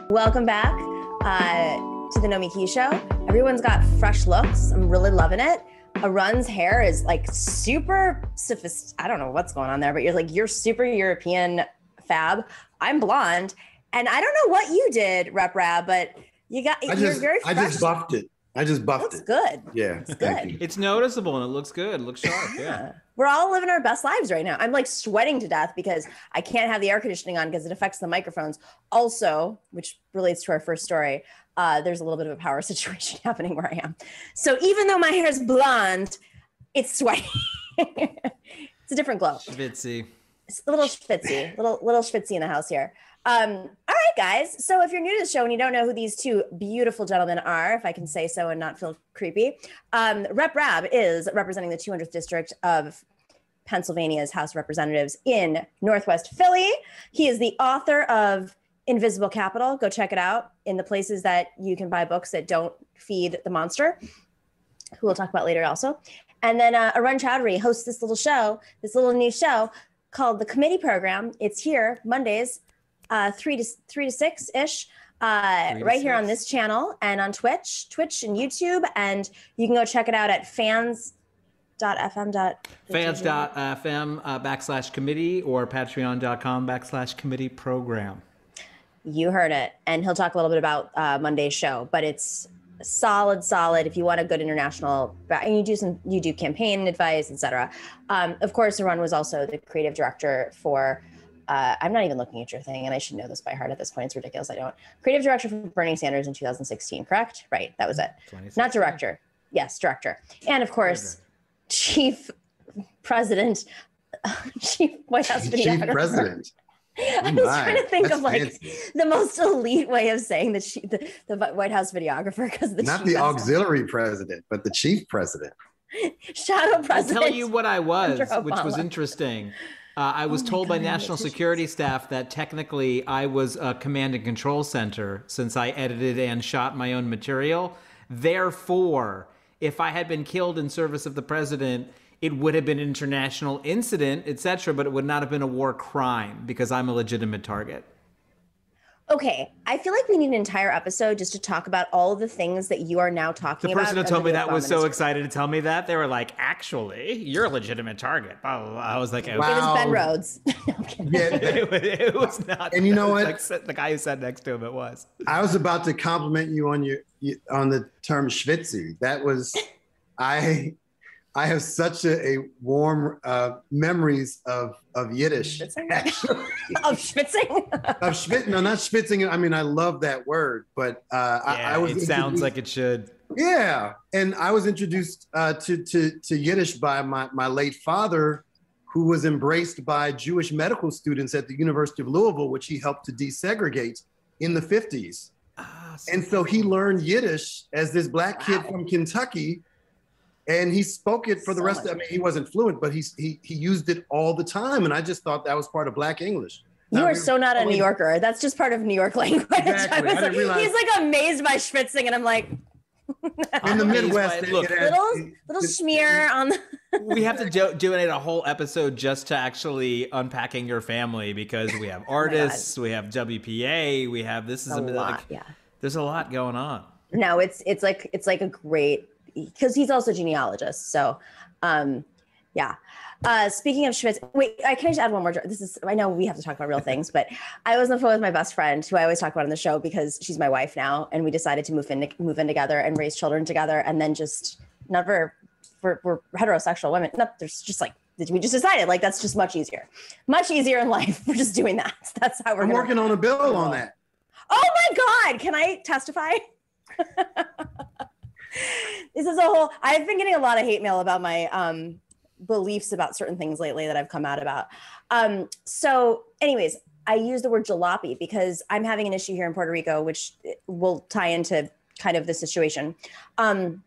Welcome back uh, to the Nomiki Show. Everyone's got fresh looks. I'm really loving it. Arun's hair is like super sophisticated. I don't know what's going on there, but you're like, you're super European fab. I'm blonde. And I don't know what you did, Rep Rabb, but you got, I you're just, very I just buffed it. I just buffed looks it. good. Yeah, It's good. It's noticeable and it looks good. It looks sharp. Yeah. We're all living our best lives right now. I'm like sweating to death because I can't have the air conditioning on because it affects the microphones. Also, which relates to our first story, uh, there's a little bit of a power <laughs> situation happening where I am. So even though my hair is blonde, it's sweaty. <laughs> it's a different glow. Schwitzy. It's a little schwitzy, little little schwitzy in the house here. Um, all right, guys. So if you're new to the show and you don't know who these two beautiful gentlemen are, if I can say so and not feel creepy, um, Rep Rabb is representing the 200th district of Pennsylvania's House of Representatives in Northwest Philly. He is the author of Invisible Capital. Go check it out in the places that you can buy books that don't feed the monster, who we'll talk about later also. And then uh, Arun Chaudhary hosts this little show, this little new show called the Committee Program. It's here Mondays, uh, three to three to six ish, uh, Three right here on this channel and on Twitch, Twitch and YouTube. And you can go check it out at fans.fm. Fans.fm uh, backslash committee or patreon.com backslash committee program. You heard it. And he'll talk a little bit about uh, Monday's show, but it's solid, solid. If you want a good international, and you do some, you do campaign advice, etc. Um, of course, Arun was also the creative director for. Uh, I'm not even looking at your thing, and I should know this by heart at this point. It's ridiculous. I don't. Creative director for Bernie Sanders in 2016, correct? Right. That was it. Not director. Yes, director. And of course, chief president, <laughs> chief White House Chief videographer. President. <laughs> I Oh was trying to think that's of like fancy. the most elite way of saying that she, the, the White House videographer because the Not chief the auxiliary president, but the chief president. <laughs> shadow president. I'll tell you what I was, which was interesting. Uh, I was Oh told by national security staff that technically I was a command and control center since I edited and shot my own material. Therefore, if I had been killed in service of the president, it would have been an international incident, etc., but it would not have been a war crime because I'm a legitimate target. Okay, I feel like we need an entire episode just to talk about all of the things that you are now talking The about. person who told me that was so excited to tell me that they were like, "Actually, you're a legitimate target." Blah, blah, blah. I was like, "Wow." It was Ben Wow. Rhodes. <laughs> <laughs> Yeah, it, was, it was not. And you know what? Like, the guy who sat next to him, it was. I was about to compliment you on your on the term schwitzy. That was, <laughs> I, I have such a, a warm uh, memories of of Yiddish. Schwitzing? Actually, <laughs> of schwitzing. of schwit. No, not schwitzing. I mean, I love that word, but uh, I, Yeah, I was. it sounds like it should. Yeah, and I was introduced uh, to to to Yiddish by my my late father, who was embraced by Jewish medical students at the University of Louisville, which he helped to desegregate in the fifties. Ah, And so he learned Yiddish as this black kid Wow. from Kentucky, and he spoke it for the So rest. Of, I mean, he wasn't fluent, but he's he he used it all the time, and I just thought that was part of Black English. You Now, are we- so not a oh, New Yorker. That's just part of New York <laughs> language. Exactly. I was I like, he's like amazed by schwitzing, and I'm like, In the <laughs> Midwest, by- look, has- little it- little it- smear on the. <laughs> we have to do, do a whole episode just to actually unpacking your family because we have oh artists, we have WPA, we have this is A a, lot, like, yeah. there's a lot going on. No, it's it's like it's like a great because he's also a genealogist. So, um, yeah. Uh, speaking of Schmitz, wait, I can I just add one more? This is I know we have to talk about real things, but I was on the phone with my best friend, who I always talk about on the show because she's my wife now, and we decided to move in move in together and raise children together, and then just never we're, we're heterosexual women. No, there's just like we just decided like that's just much easier, much easier in life. <laughs> We're just doing that. <laughs> That's how we're I'm working on a bill on that. Oh my God! Can I testify? <laughs> this is a whole. I've been getting a lot of hate mail about my um, beliefs about certain things lately that I've come out about. Um, so, anyways, I use the word jalopy because I'm having an issue here in Puerto Rico, which will tie into kind of the situation. Um,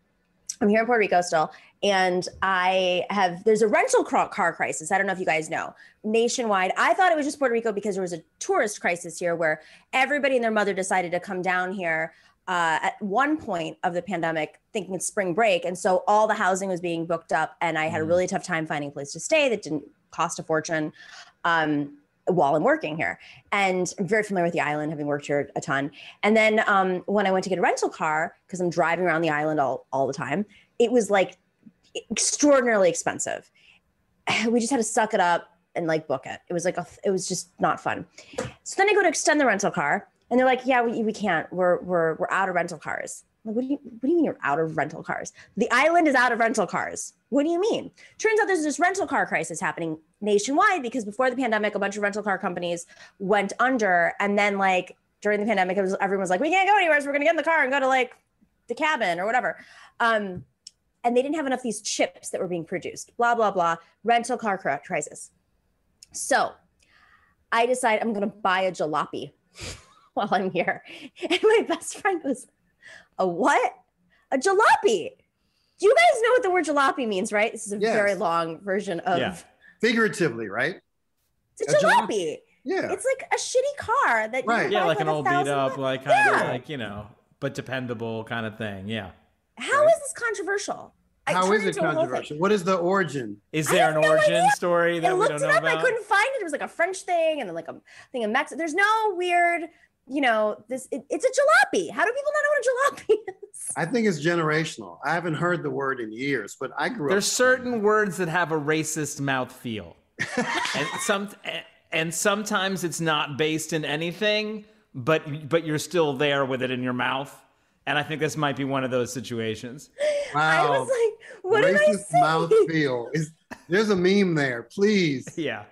I'm here in Puerto Rico still, and I have there's a rental car car crisis. I don't know if you guys know nationwide. I thought it was just Puerto Rico because there was a tourist crisis here where everybody and their mother decided to come down here uh, at one point of the pandemic, thinking it's spring break, and so all the housing was being booked up, and I had a really tough time finding a place to stay that didn't cost a fortune. Um, while I'm working here. And I'm very familiar with the island, having worked here a ton. And then um, when I went to get a rental car, because I'm driving around the island all, all the time, it was like extraordinarily expensive. <sighs> We just had to suck it up and like book it. It was like, a, it was just not fun. So then I go to extend the rental car and they're like, yeah, we, we can't, we're, we're, we're out of rental cars. Like, what do you, what do you mean you're out of rental cars? The island is out of rental cars. What do you mean? Turns out there's this rental car crisis happening nationwide because before the pandemic, a bunch of rental car companies went under. And then like during the pandemic, was, everyone was like, we can't go anywhere. So we're going to get in the car and go to like the cabin or whatever. Um, and they didn't have enough of these chips that were being produced, blah, blah, blah, rental car crisis. So I decide I'm going to buy a jalopy <laughs> while I'm here. And my best friend goes, a what? A jalopy. Do you guys know what the word jalopy means, right? This is a Yes. very long version of Yeah. Figuratively, right? it's a A jalopy. jalopy. Yeah. It's like a shitty car that Right. can Yeah, like an old beat up, bucks. like kind of like you know, but dependable kind of thing. Yeah. How is this controversial? I How turned is it into a whole thing. controversial? What is the origin? Is there an no origin idea. story I that we looked don't it know up. I couldn't find it. It was like a French thing and then like a thing in Mexico. There's no weird, you know, this. It, it's a jalopy. How do people not know what a jalopy <laughs> is? I think it's generational. I haven't heard the word in years, but I grew There's up. certain words that have a racist mouth feel, <laughs> and some and sometimes it's not based in anything, but but you're still there with it in your mouth. And I think this might be one of those situations. Wow. I was like, what did I Racist say? mouth feel. Is there's a meme there. Please <laughs> Yeah.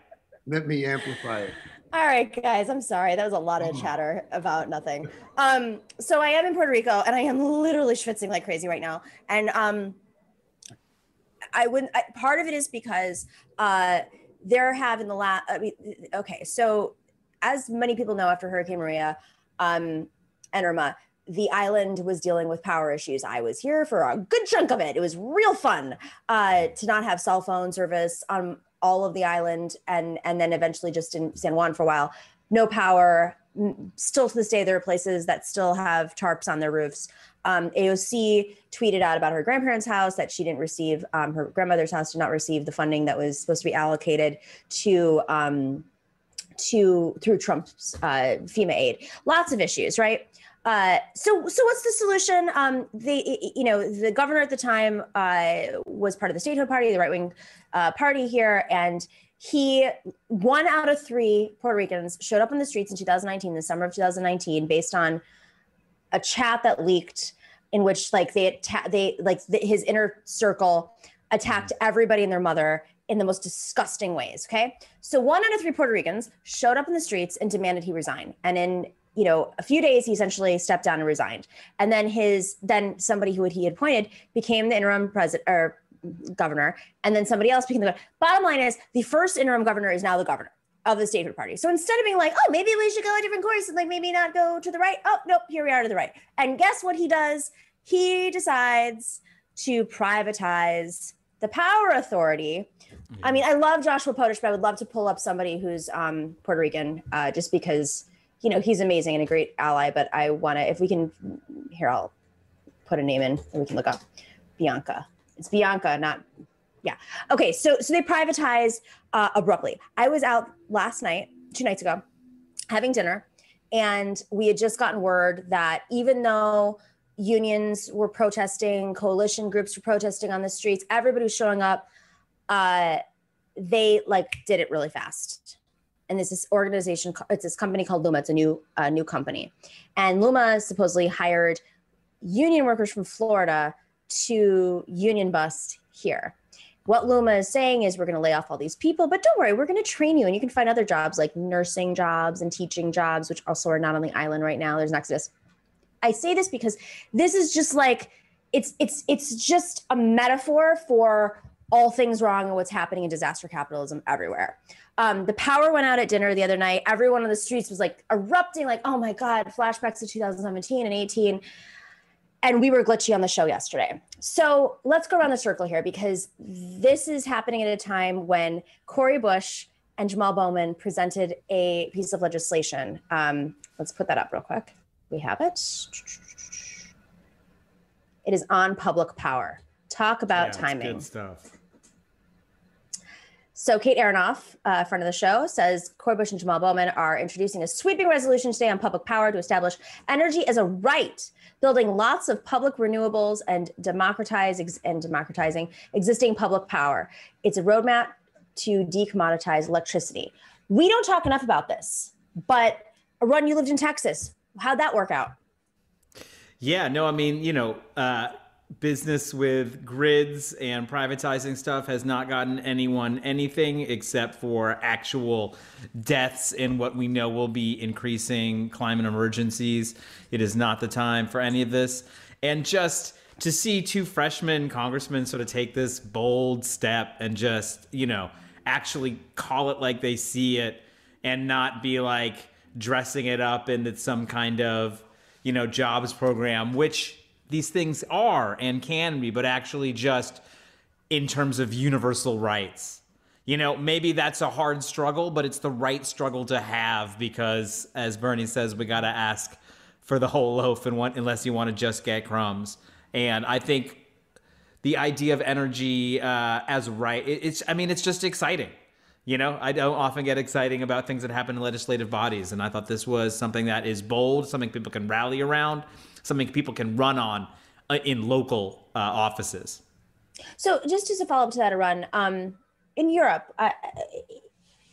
let me amplify it. All right, guys, I'm sorry. That was a lot of chatter about nothing. Um, so I am in Puerto Rico and I am literally schwitzing like crazy right now. And um, I wouldn't, I, part of it is because uh, there have in the last, I mean, okay, so as many people know after Hurricane Maria um, and Irma, the island was dealing with power issues. I was here for a good chunk of it. It was real fun uh, to not have cell phone service on all of the island, and and then eventually just in San Juan for a while. No power. Still to this day, there are places that still have tarps on their roofs. Um, AOC tweeted out about her grandparents' house that she didn't receive. Um, her grandmother's house did not receive the funding that was supposed to be allocated to um, to through Trump's uh, FEMA aid. Lots of issues, right? Uh, so, so what's the solution? Um, the you know the governor at the time uh, was part of the statehood party, the right wing uh, party here, and he one out of three Puerto Ricans showed up in the streets in 2019, the summer of 2019, based on a chat that leaked in which like they atta- they like the, his inner circle attacked everybody and their mother in the most disgusting ways. Okay, so one out of three Puerto Ricans showed up in the streets and demanded he resign, and in you know a few days he essentially stepped down and resigned, and then his then somebody who he had appointed became the interim president or governor, and then somebody else became the governor. Bottom line is the first interim governor is now the governor of the statehood party. So instead of being like, oh, maybe we should go a different course and like maybe not go to the right, oh, nope, here we are to the right. And guess what he does? He decides to privatize the power authority. I mean, I love Joshua Potash, but I would love to pull up somebody who's um, Puerto Rican uh, just because, you know, he's amazing and a great ally. But I want to, if we can, here, I'll put a name in and we can look up Bianca. It's Bianca, not yeah. Okay, so so they privatize uh, abruptly. I was out last night, two nights ago, having dinner, and we had just gotten word that even though unions were protesting, coalition groups were protesting on the streets, everybody was showing up. Uh, they like did it really fast. And this is organization. It's this company called Luma. It's a new uh, new company, and Luma supposedly hired union workers from Florida to union bust here. What Luma is saying is we're going to lay off all these people, but don't worry, we're going to train you and you can find other jobs like nursing jobs and teaching jobs, which also are not on the island right now. There's an exodus. I say this because this is just like it's it's it's just a metaphor for all things wrong and what's happening in disaster capitalism everywhere. Um, the power went out at dinner the other night. Everyone on the streets was like erupting, like, oh my God, flashbacks to 2017 and 18 and we were glitchy on the show yesterday. So let's go around the circle here because this is happening at a time when Cori Bush and Jamal Bowman presented a piece of legislation. Um, let's put that up real quick. We have it. It is on public power. Talk about Yeah, timing. Good stuff. So Kate Aronoff, uh, friend of the show, says Cori Bush and Jamal Bowman are introducing a sweeping resolution today on public power to establish energy as a right, building lots of public renewables and democratize ex- and democratizing existing public power. It's a roadmap to decommoditize electricity. We don't talk enough about this, but Run, you lived in Texas. How'd that work out? Yeah, no, I mean, you know, uh, business with grids and privatizing stuff has not gotten anyone anything except for actual deaths in what we know will be increasing climate emergencies. It is not the time for any of this. And just to see two freshman congressmen sort of take this bold step and just, you know, actually call it like they see it and not be like dressing it up into some kind of, you know, jobs program, which these things are and can be, but actually just in terms of universal rights. You know, maybe that's a hard struggle, but it's the right struggle to have because, as Bernie says, we got to ask for the whole loaf and want, unless you want to just get crumbs. And I think the idea of energy uh, as right, it, it's, I mean, it's just exciting. You know, I don't often get exciting about things that happen in legislative bodies. And I thought this was something that is bold, something people can rally around, something people can run on uh, in local uh, offices. So, just as a follow up to that, run um, in Europe, uh,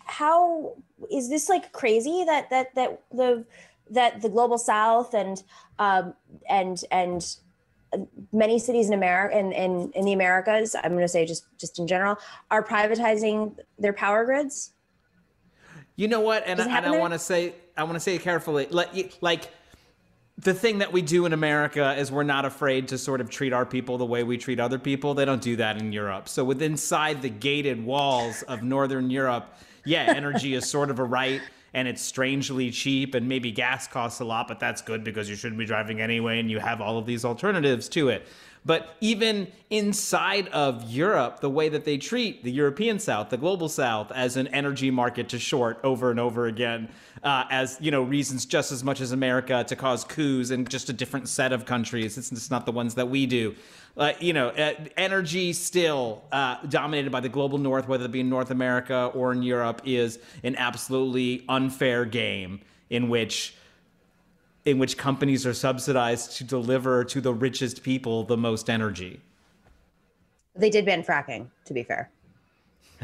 how is this like crazy that that that the that the global South and um, and and many cities in America in, in in the Americas, I'm going to say just just in general, are privatizing their power grids? You know what? And Does I, and I want to say, I want to say it carefully. Like, like the thing that we do in America is we're not afraid to sort of treat our people the way we treat other people. They don't do that in Europe. So with inside the gated walls of Northern Europe, yeah, energy is sort of a right and it's strangely cheap and maybe gas costs a lot, but that's good because you shouldn't be driving anyway and you have all of these alternatives to it. But even inside of Europe, the way that they treat the European South, the global South, as an energy market to short over and over again, uh, as you know reasons just as much as America to cause coups in just a different set of countries. It's, it's not the ones that we do. Uh, you know, uh, energy still uh, dominated by the global north, whether it be in North America or in Europe, is an absolutely unfair game in which in which companies are subsidized to deliver to the richest people the most energy. They did ban fracking, to be fair,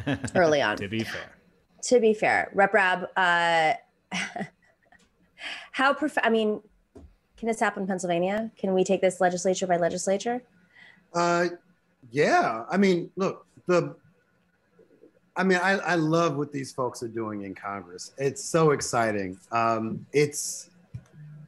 <laughs> early on. to be fair. To be fair, Rep Rabb, uh, <laughs> how prof- I mean, can this happen in Pennsylvania? Can we take this legislature by legislature? Uh, yeah. I mean, look, the. I mean, I, I love what these folks are doing in Congress. It's so exciting. Um, it's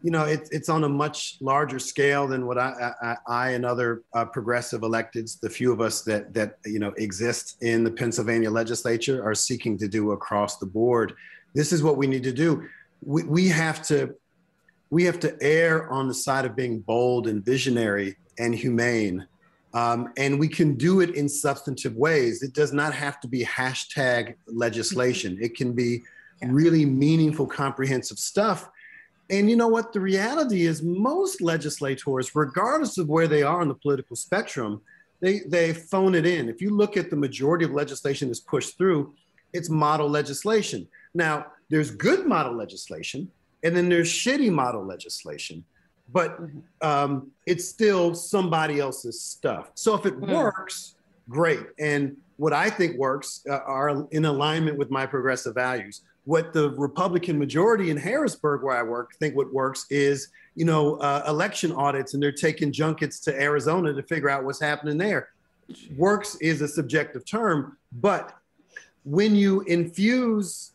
you know, it, it's on a much larger scale than what I, I, I and other uh, progressive electeds, the few of us that that you know exist in the Pennsylvania legislature, are seeking to do across the board. This is what we need to do. We, we have to we have to err on the side of being bold and visionary and humane. Um, and we can do it in substantive ways. It does not have to be hashtag legislation. It can be really meaningful, comprehensive stuff and you know what? The reality is, most legislators, regardless of where they are on the political spectrum, they, they phone it in. If you look at the majority of legislation that's pushed through, it's model legislation. Now, there's good model legislation, and then there's shitty model legislation, but um, it's still somebody else's stuff. So if it mm. works, great. And what I think works uh, are in alignment with my progressive values what the Republican majority in Harrisburg, where I work, think what works is, you know, uh, election audits, and they're taking junkets to Arizona to figure out what's happening there. Works is a subjective term, but when you infuse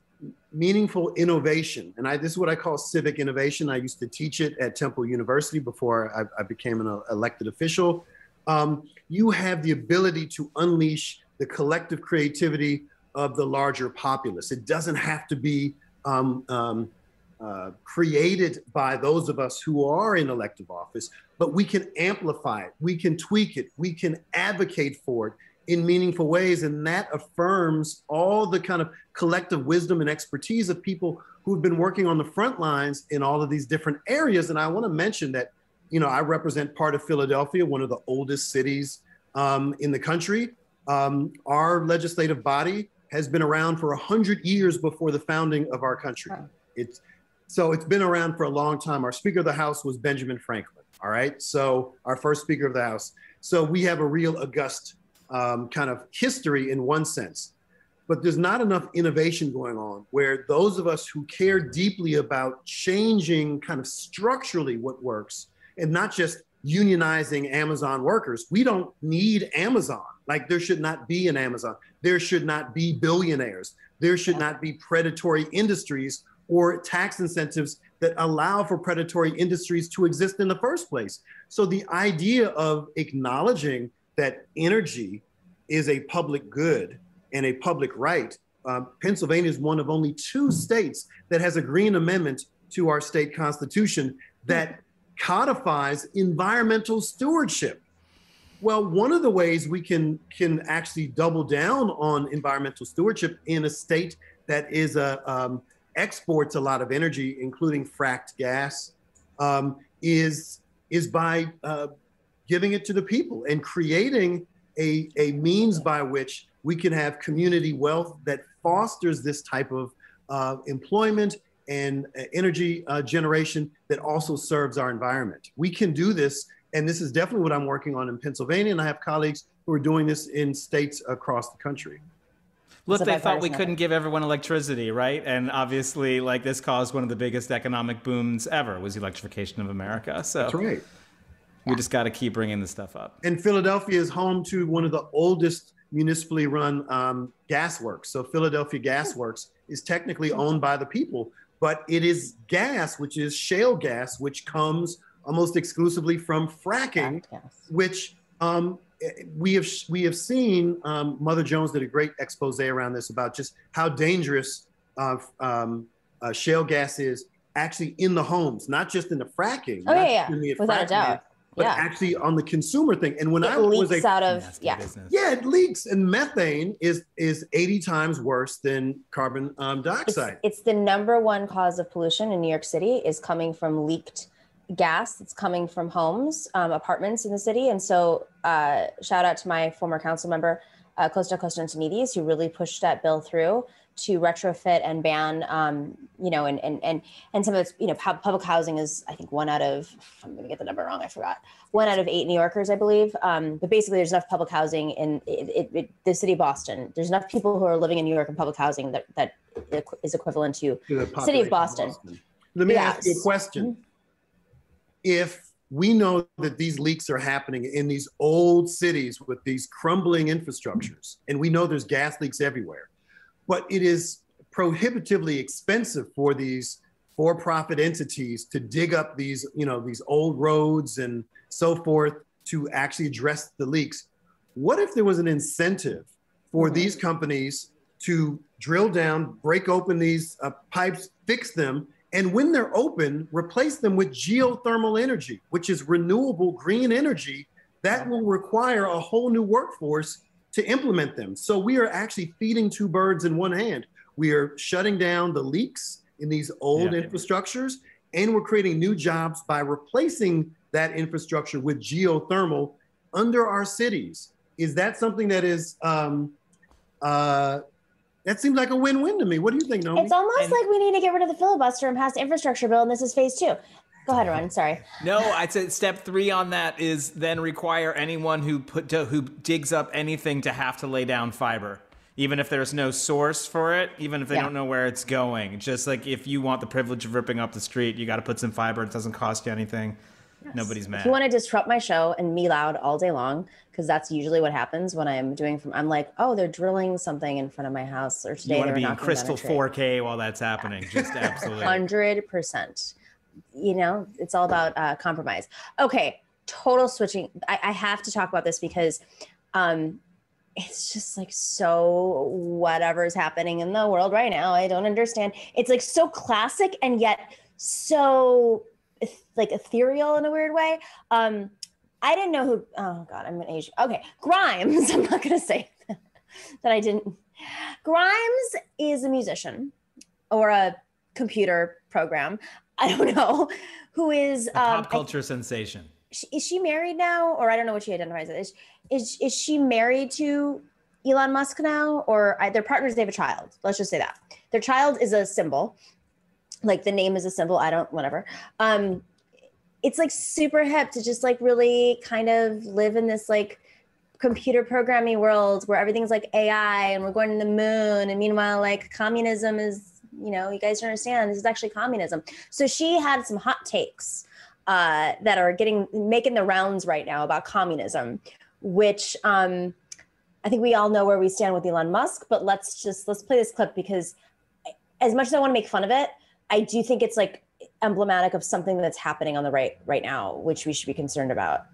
meaningful innovation, and I, this is what I call civic innovation. I used to teach it at Temple University before I, I became an elected official. Um, you have the ability to unleash the collective creativity of the larger populace. It doesn't have to be um, um, uh, created by those of us who are in elective office, but we can amplify it, we can tweak it, we can advocate for it in meaningful ways. And that affirms all the kind of collective wisdom and expertise of people who've been working on the front lines in all of these different areas. And I want to mention that, you know, I represent part of Philadelphia, one of the oldest cities um, in the country. Um, our legislative body has been around for 100 years before the founding of our country. It's so it's been around for a long time. Our Speaker of the House was Benjamin Franklin. All right. So our first Speaker of the House. So we have a real august um, kind of history in one sense. But there's not enough innovation going on where those of us who care deeply about changing kind of structurally what works and not just unionizing Amazon workers. We don't need Amazon. Like there should not be an Amazon. There should not be billionaires. There should not be predatory industries or tax incentives that allow for predatory industries to exist in the first place. So the idea of acknowledging that energy is a public good and a public right. Um, Pennsylvania is one of only two states that has a green amendment to our state constitution that codifies environmental stewardship. Well, one of the ways we can can actually double down on environmental stewardship in a state that is a um, exports a lot of energy, including fracked gas, um, is is by uh, giving it to the people and creating a, a means by which we can have community wealth that fosters this type of uh, employment and uh, energy uh, generation that also serves our environment. We can do this, and this is definitely what I'm working on in Pennsylvania, and I have colleagues who are doing this in states across the country. Look, they thought we couldn't give everyone electricity, right? And obviously, like this caused one of the biggest economic booms ever was the electrification of America. So that's right. We just got to keep bringing this stuff up. And Philadelphia is home to one of the oldest municipally run um, gas works. So Philadelphia Gas Works is technically owned by the people, but it is gas, which is shale gas, which comes almost exclusively from fracking, which um, we have we have seen. Um, Mother Jones did a great expose around this about just how dangerous uh, um, uh, shale gas is actually in the homes, not just in the fracking. Oh yeah, yeah. without a doubt. But Yeah. actually on the consumer thing. And when I It was a out of yeah. yeah, it leaks, and methane is is 80 times worse than carbon um, dioxide. it's the number one cause of pollution in New York City is coming from leaked gas. It's coming from homes, um, apartments in the city. And so, uh, shout out to my former council member, uh, Costa Constantinides, who really pushed that bill through to retrofit and ban, um, you know, and and and and some of it's, you know, pub- public housing is, I think, one out of I'm going to get the number wrong. I forgot. One out of eight New Yorkers, I believe. Um, but basically, there's enough public housing in it, it, it, the city of Boston. There's enough people who are living in New York in public housing that that is equivalent to to the city of Boston. Let me ask you a question. If we know that these leaks are happening in these old cities with these crumbling infrastructures, and we know there's gas leaks everywhere, but it is prohibitively expensive for these for-profit entities to dig up these, you know, these old roads and so forth to actually address the leaks. What if there was an incentive for these companies to drill down, break open these uh, pipes, fix them, and when they're open, replace them with geothermal energy, which is renewable green energy that will require a whole new workforce to implement them. So we are actually feeding two birds in one hand. We are shutting down the leaks in these old Yeah. infrastructures, and we're creating new jobs by replacing that infrastructure with geothermal under our cities. Is that something that is um, uh, that seems like a win-win to me. What do you think, Naomi? It's almost like we need to get rid of the filibuster and pass the infrastructure bill, and this is phase two. Go ahead, Ron. Sorry. No, I'd say step three on that is then require anyone who put to, who digs up anything to have to lay down fiber, even if there's no source for it, even if they Yeah. don't know where it's going. Just like if you want the privilege of ripping up the street, you got to put some fiber. It doesn't cost you anything. Nobody's mad. If you want to disrupt my show and me loud all day long, because that's usually what happens when I'm doing from. I'm like, oh, they're drilling something in front of my house, or today you want to be in crystal down a tree. 4K while that's happening. Just absolutely. <laughs> Hundred percent. You know, it's all about uh, compromise. Okay, total switching. I, I have to talk about this because um, it's just like so whatever's happening in the world right now. I don't understand. It's like so classic and yet so like ethereal in a weird way. Um, I didn't know who. Oh God, I'm an Asian. Okay, Grimes. <laughs> I'm not gonna say <laughs> that I didn't. Grimes is a musician or a computer program. <laughs> I don't know who is. A Um, pop culture sensation. is she married now, or I don't know what she identifies as. Is is, is she married to Elon Musk now, or I, their partners? They have a child. Let's just say that their child is a symbol, like the name is a symbol. I don't, whatever. Um, it's like super hip to just like really kind of live in this like computer programming world where everything's like AI and we're going to the moon, and meanwhile, like communism is, you know, you guys understand. This is actually communism. So she had some hot takes uh, that are getting making the rounds right now about communism, which um, I think we all know where we stand with Elon Musk. But let's just let's play this clip because as much as I want to make fun of it, I do think it's like emblematic of something that's happening on the right right now, which we should be concerned about.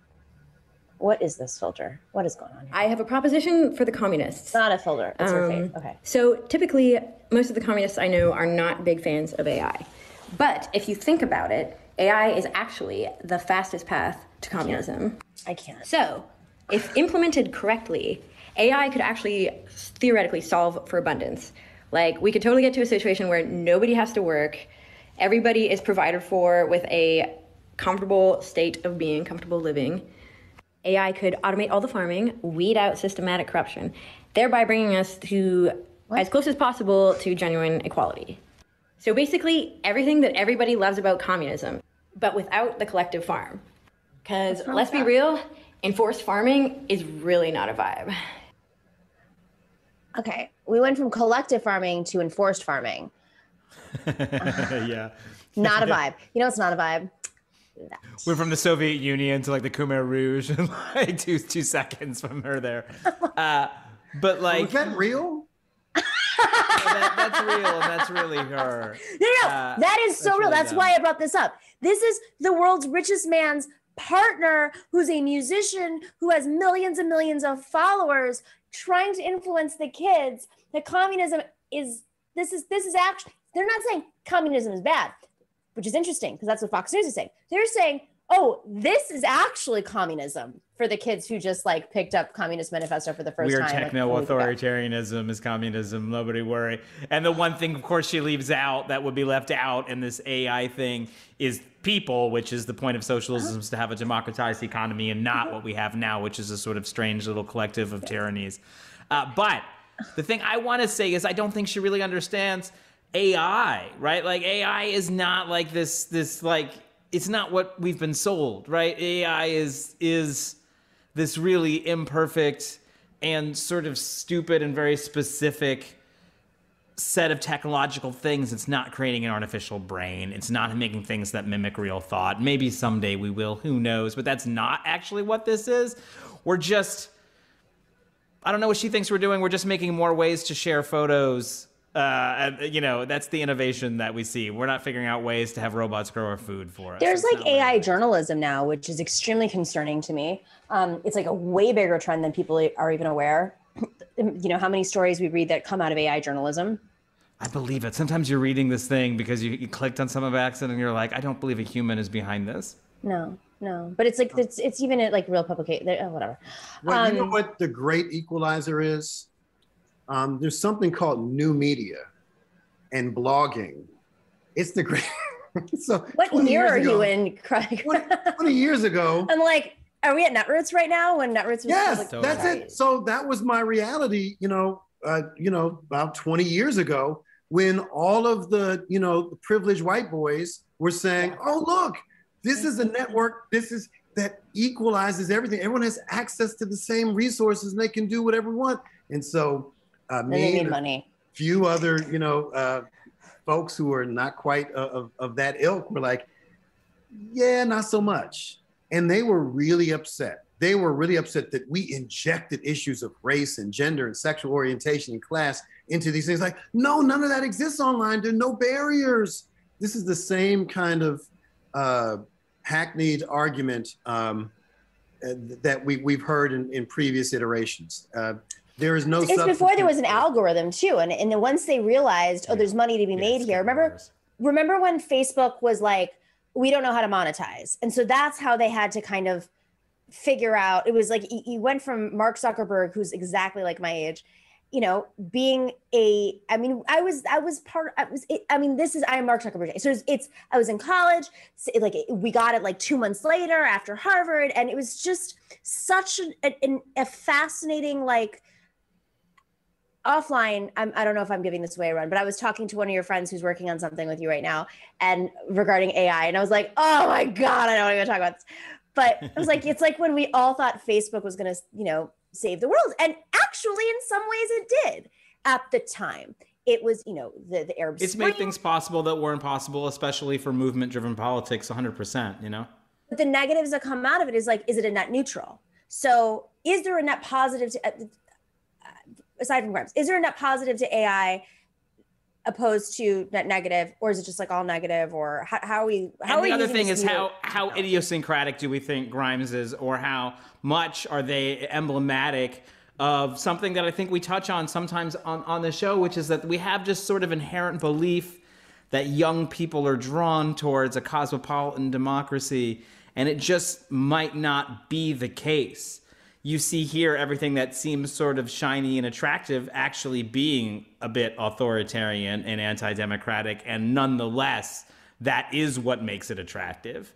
What is this filter? What is going on? Here? I have a proposition for the communists. It's not a filter. It's. Um, Okay. So typically, most of the communists I know are not big fans of AI. But if you think about it, AI is actually the fastest path to communism. I can't. So, if implemented correctly, AI could actually theoretically solve for abundance. Like, we could totally get to a situation where nobody has to work, everybody is provided for with a comfortable state of being, comfortable living. AI could automate all the farming, weed out systematic corruption, thereby bringing us to as close as possible to genuine equality. So basically, everything that everybody loves about communism, but without the collective farm. Because let's be that? real, enforced farming is really not a vibe. Okay. We went from collective farming to enforced farming. <laughs> yeah. Not a <laughs> vibe. You know, it's not a vibe. Went from the Soviet Union to like the Khmer Rouge in like two two seconds from her there. <laughs> Uh, but like Was that real? that, that's real and that's really her. No, no, Uh, that is so that's real. really That's dumb. why I brought this up. This is the world's richest man's partner, who's a musician who has millions and millions of followers, trying to influence the kids. That communism is this is this is actually they're not saying communism is bad, which is interesting because that's what Fox News is saying. They're saying oh, this is actually communism for the kids who just like picked up Communist Manifesto for the first Weird time. like, techno ago. authoritarianism is communism. Nobody worry. And the one thing, of course, she leaves out that would be left out in this AI thing is people, which is the point of socialism, is to have a democratized economy and not what we have now, which is a sort of strange little collective of tyrannies. Uh, but the thing I want to say is I don't think she really understands AI, right? Like AI is not like this this like it's not what we've been sold, right? AI is is this really imperfect and sort of stupid and very specific set of technological things. It's not creating an artificial brain. It's not making things that mimic real thought. Maybe someday we will, who knows? But that's not actually what this is. We're just I don't know what she thinks we're doing. We're just making more ways to share photos. Uh, and, you know, that's the innovation that we see. We're not figuring out ways to have robots grow our food for us. There's It's like not AI journalism now, which is extremely concerning to me. Um, it's like a way bigger trend than people are even aware. <clears throat> you know how many stories we read that come out of AI journalism. I believe it. Sometimes you're reading this thing because you, you clicked on some of accident and you're like, I don't believe a human is behind this. No, no, but it's like it's it's even at like real publication. Oh, whatever. Well, you know Um, what the great equalizer is? Um, there's something called new media and blogging. It's the great. <laughs> so What year are ago- you in, Craig? 20 years ago. <laughs> I'm like, are we at Netroots right now? When Netroots was Yes, that's it. So that was my reality, you know, uh, you know, about 20 years ago when all of the, you know, the privileged white boys were saying, "Oh, look, this is a network. This is that equalizes everything. Everyone has access to the same resources and they can do whatever we want." And so, uh, they me need and a money. few other, you know, uh, folks who are not quite of, of, of that ilk were like, yeah, not so much. And they were really upset. They were really upset that we injected issues of race and gender and sexual orientation and class into these things. Like, no, none of that exists online. There are no barriers. This is the same kind of uh, hackneyed argument um, uh, that we, we've heard in, in previous iterations. Uh, there is no. it's before there was an algorithm too, and and then once they realized, oh, there's money to be made here. Remember, remember when Facebook was like, we don't know how to monetize, and so that's how they had to kind of figure out. It was like you you went from Mark Zuckerberg, who's exactly like my age, you know, being a. I mean, I was I was part. I was. It, I mean, this is I am Mark Zuckerberg. So it's, it's I was in college. So it, like we got it like two months later after Harvard, and it was just such an, an, a fascinating like offline I'm, i don't know if i'm giving this away Arun but i was talking to one of your friends who's working on something with you right now and regarding ai and i was like oh my god i don't want to talk about this. But i was like <laughs> it's like when we all thought facebook was going to you know save the world and actually in some ways it did at the time. It was you know the, the arab It's spring. made things possible that weren't possible, especially for movement driven politics, 100%, you know? but the negatives that come out of it is like is it a net neutral? So is there a net positive to uh, aside from Grimes is there a net positive to ai opposed to net negative or is it just like all negative or how, how are we how and the other thing is how how idiosyncratic do we think Grimes is, or how much are they emblematic of something that I think we touch on sometimes on on the show, which is that we have just sort of inherent belief that young people are drawn towards a cosmopolitan democracy, and it just might not be the case. You see here everything that seems sort of shiny and attractive actually being a bit authoritarian and anti democratic, and nonetheless, that is what makes it attractive.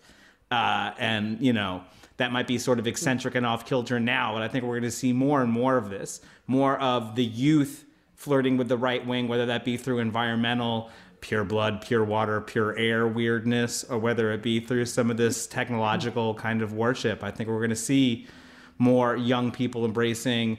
Uh, and, you know, that might be sort of eccentric and off kilter now, but I think we're going to see more and more of this, more of the youth flirting with the right wing, whether that be through environmental, pure blood, pure water, pure air weirdness, or whether it be through some of this technological kind of worship. I think we're going to see more young people embracing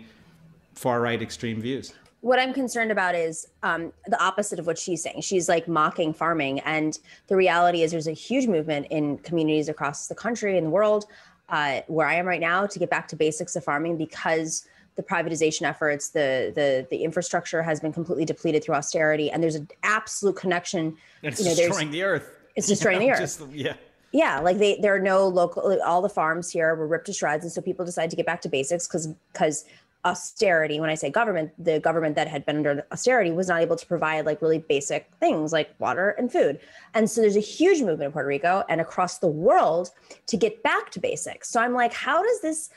far right extreme views. what i'm concerned about is um, the opposite of what she's saying she's like mocking farming and the reality is there's a huge movement in communities across the country and the world uh, where i am right now to get back to basics of farming because the privatization efforts the the the infrastructure has been completely depleted through austerity and there's an absolute connection It's you know, destroying the earth. it's destroying know, <laughs> the earth just- yeah. Yeah like they there are no local all the farms here were ripped to shreds and so people decided to get back to basics because because austerity when i say government the government that had been under austerity was not able to provide like really basic things like water and food. And so there's a huge movement in puerto rico and across the world to get back to basics. So i'm like how does this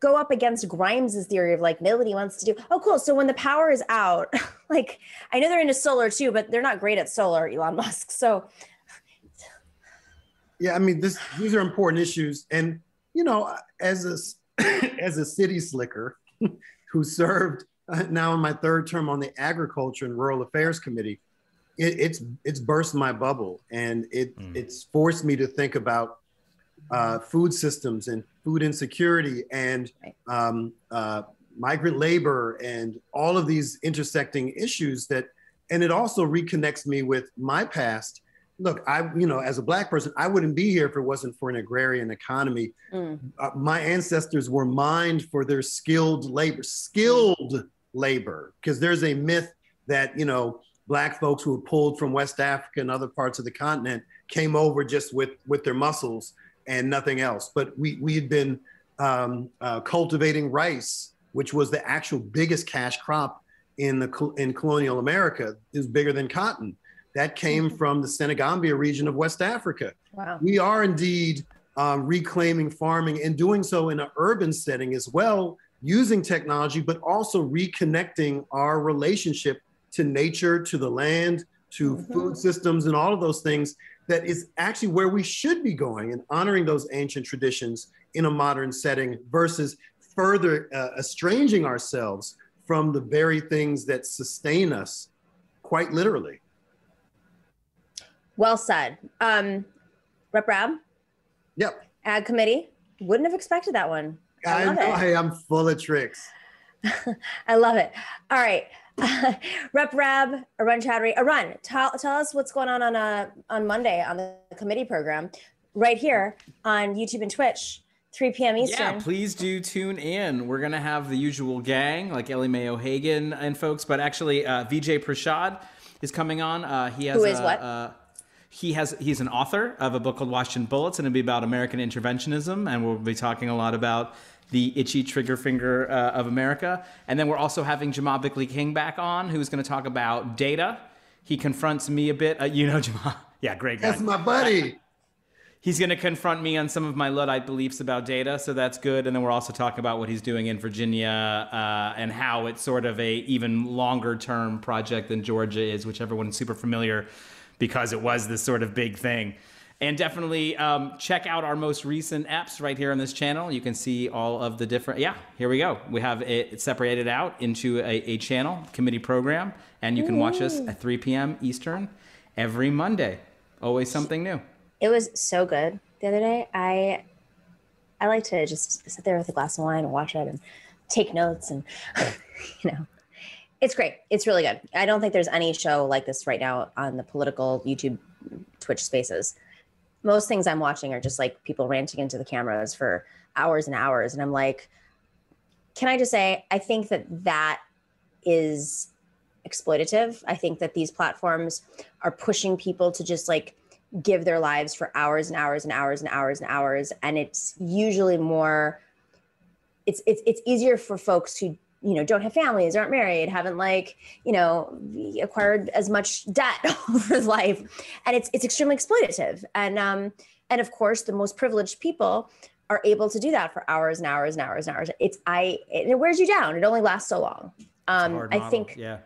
go up against grimes's theory of like nobody wants to do oh cool so when the power is out <laughs> like i know they're into solar too but they're not great at solar elon musk. So Yeah, I mean, this these are important issues, and you know, as a <clears throat> as a city slicker <laughs> who served uh, now in my third term on the Agriculture and Rural Affairs Committee, it, it's it's burst my bubble, and it it's forced me to think about uh, food systems and food insecurity and um, uh, migrant labor and all of these intersecting issues that, and it also reconnects me with my past. Look, I, you know, as a black person, I wouldn't be here if it wasn't for an agrarian economy. Uh, my ancestors were mined for their skilled labor, skilled labor, because there's a myth that, you know, black folks who were pulled from West Africa and other parts of the continent came over just with, with their muscles and nothing else. But we, we had been um, uh, cultivating rice, which was the actual biggest cash crop in the in colonial America. It was bigger than cotton. That came from the Senegambia region of West Africa. Wow. We are indeed um, reclaiming farming and doing so in an urban setting as well, using technology, but also reconnecting our relationship to nature, to the land, to food systems, and all of those things. That is actually where we should be going and honoring those ancient traditions in a modern setting versus further uh, estranging ourselves from the very things that sustain us, quite literally. Well said um rep Rabb Yep. ag committee wouldn't have expected that one i I know. it Hey, I'm full of tricks. <laughs> I love it. All right. <laughs> Rep Rabb, Arun Chaudhary. Arun, tell, tell us what's going on on, uh, on Monday on the committee program right here on YouTube and Twitch, 3 p.m. Eastern. Yeah, please do tune in. We're gonna have the usual gang like Ellie Mae O'Hagan and folks, but actually uh, Vijay Prashad is coming on. Uh, he has Who is a, what? Uh, he has he's an author of a book called Washington Bullets, and it'll be about American interventionism, and we'll be talking a lot about the itchy trigger finger uh, of America. And then we're also having Jamal Bickley King back on, who's going to talk about data. He confronts me a bit. Uh, you know, <laughs> Jamal. Yeah, great guy. That's my buddy. He's going to confront me on some of my Luddite beliefs about data, so that's good. And then we're also talking about what he's doing in Virginia uh, and how it's sort of a even longer term project than Georgia is, which everyone's super familiar because it was this sort of big thing. And definitely um, check out our most recent apps right here on this channel. You can see all of the different. Yeah, here we go. We have it separated out into a, a channel committee program, and you can watch us at 3 p.m. Eastern every Monday. Always something new. It was so good the other day. I I like to just sit there with a glass of wine and watch it and take notes and <laughs> you know it's great. It's really good. I don't think there's any show like this right now on the political YouTube Twitch spaces. Most things I'm watching are just like people ranting into the cameras for hours and hours and I'm like can I just say I think that that is exploitative. I think that these platforms are pushing people to just like give their lives for hours and hours and hours and hours and hours and it's usually more it's it's it's easier for folks who you know don't have families aren't married haven't like you know acquired as much debt <laughs> over life. And it's it's extremely exploitative. And um and of course the most privileged people are able to do that for hours and hours and hours and hours. It's i it wears you down. It only lasts so long. Um i think Yeah.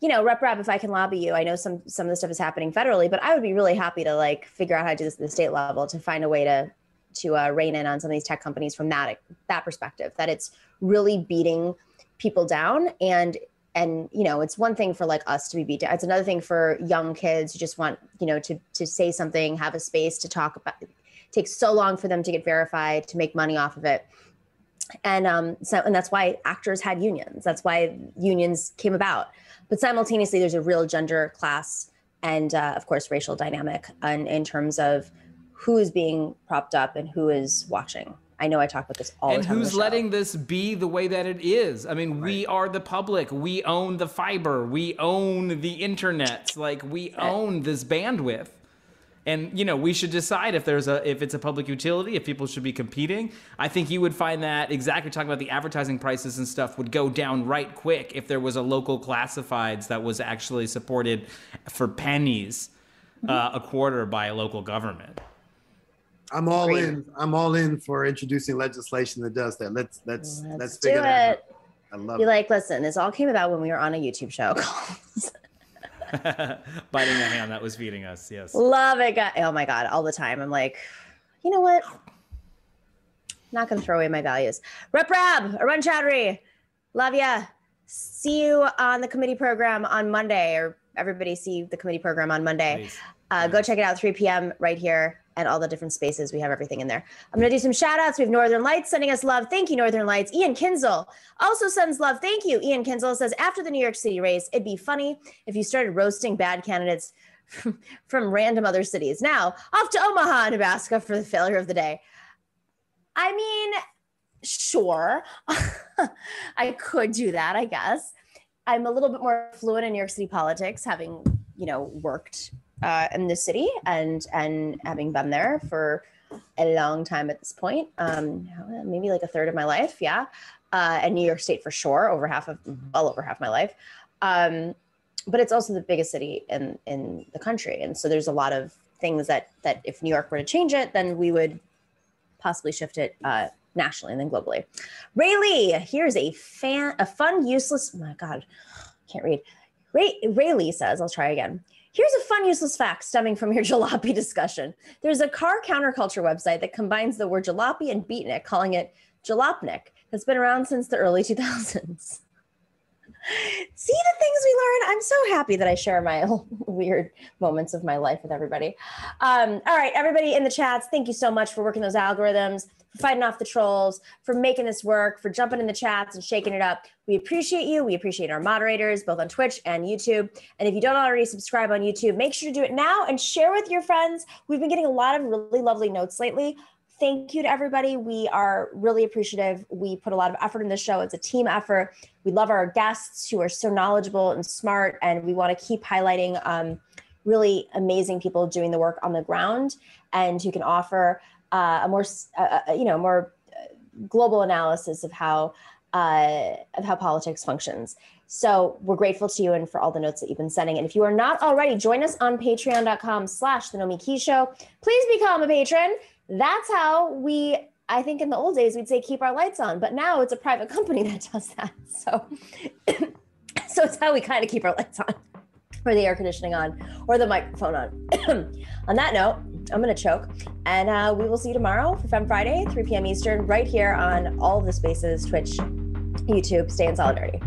you know, Rep Rabb, if I can lobby you, I know some some of the stuff is happening federally, but I would be really happy to like figure out how to do this at the state level to find a way to to uh, rein in on some of these tech companies from that that perspective. That it's really beating people down. And and you know it's one thing for like us to be beat down. It's another thing for young kids who just want you know to to say something have a space to talk about. It takes so long for them to get verified to make money off of it. And um so and that's why actors had unions. That's why unions came about. But simultaneously there's a real gender class and uh, of course racial dynamic in, in terms of who is being propped up and who is watching i know i talk about this all and the time And who's letting this be the way that it is? I mean, we are the public. We own the fiber. We own the internet. Like we own this bandwidth. and you know we should decide if there's a if it's a public utility if people should be competing i think you would find that exactly talking about the advertising prices and stuff would go down right quick if there was a local classifieds that was actually supported for pennies uh, a quarter by a local government I'm all in. I'm all in for introducing legislation that does that. Let's let's let's, Let's figure do that it. out. I love Be it. like, listen, this all came about when we were on a YouTube show. <laughs> <laughs> biting the hand that was feeding us yes Love it. God. Oh my God. All the time. I'm like, you know what? Not going to throw away my values. Rep Rabb, Arun Chaudhary, love ya. See you on the committee program on Monday, or everybody see the committee program on Monday. Please. Uh, go check it out 3 p.m. right here and all the different spaces. We have everything in there. I'm going to do some shout outs. We have Northern Lights sending us love. Thank you, Northern Lights. Ian Kinzel also sends love. Thank you. Ian Kinzel says, after the New York City race, it'd be funny if you started roasting bad candidates <laughs> from random other cities. Now, off to Omaha, Nebraska for the failure of the day. I mean, sure, <laughs> I could do that, I guess. I'm a little bit more fluent in New York City politics, having, you know, worked uh, in the city and and having been there for a long time at this point, um, maybe like a third of my life, yeah, uh, and New York State for sure, over half of, well over half my life. Um, but it's also the biggest city in in the country, and so there's a lot of things that that if New York were to change it, then we would possibly shift it uh, nationally and then globally. Ray Lee, here's a fan, a fun, useless. Oh my God, can't read. Ray Ray Lee says, I'll try again. Here's a fun, useless fact stemming from your <laughs> jalopy discussion. There's a car counterculture website that combines the word jalopy and beatnik, calling it Jalopnik, that's been around since the early 2000s. See the things we learn. I'm so happy that I share my <laughs> weird moments of my life with everybody. Um, all right, everybody in the chats, thank you so much for working those algorithms, for fighting off the trolls, for making this work, for jumping in the chats and shaking it up. We appreciate you. We appreciate our moderators, both on Twitch and YouTube. And if you don't already subscribe on YouTube, make sure to do it now and share with your friends. We've been getting a lot of really lovely notes lately thank you to everybody. We are really appreciative. We put a lot of effort in this show. It's a team effort. We love our guests who are so knowledgeable and smart, and we want to keep highlighting um, really amazing people doing the work on the ground and who can offer uh, a more, uh, you know, more global analysis of how uh, of how politics functions. So we're grateful to you and for all the notes that you've been sending. And if you are not already, join us on patreon.com slash the Nomiki Show. Please become a patron. That's how we, I think in the old days, we'd say keep our lights on, but now it's a private <laughs> company that does that. So, <coughs> so it's how we kind of keep our lights on or the air conditioning on or the microphone on. <coughs> on that note, I'm going to choke and uh, we will see you tomorrow for Fem Friday, 3 p.m. Eastern, right here on all of the spaces, Twitch, YouTube. Stay in solidarity.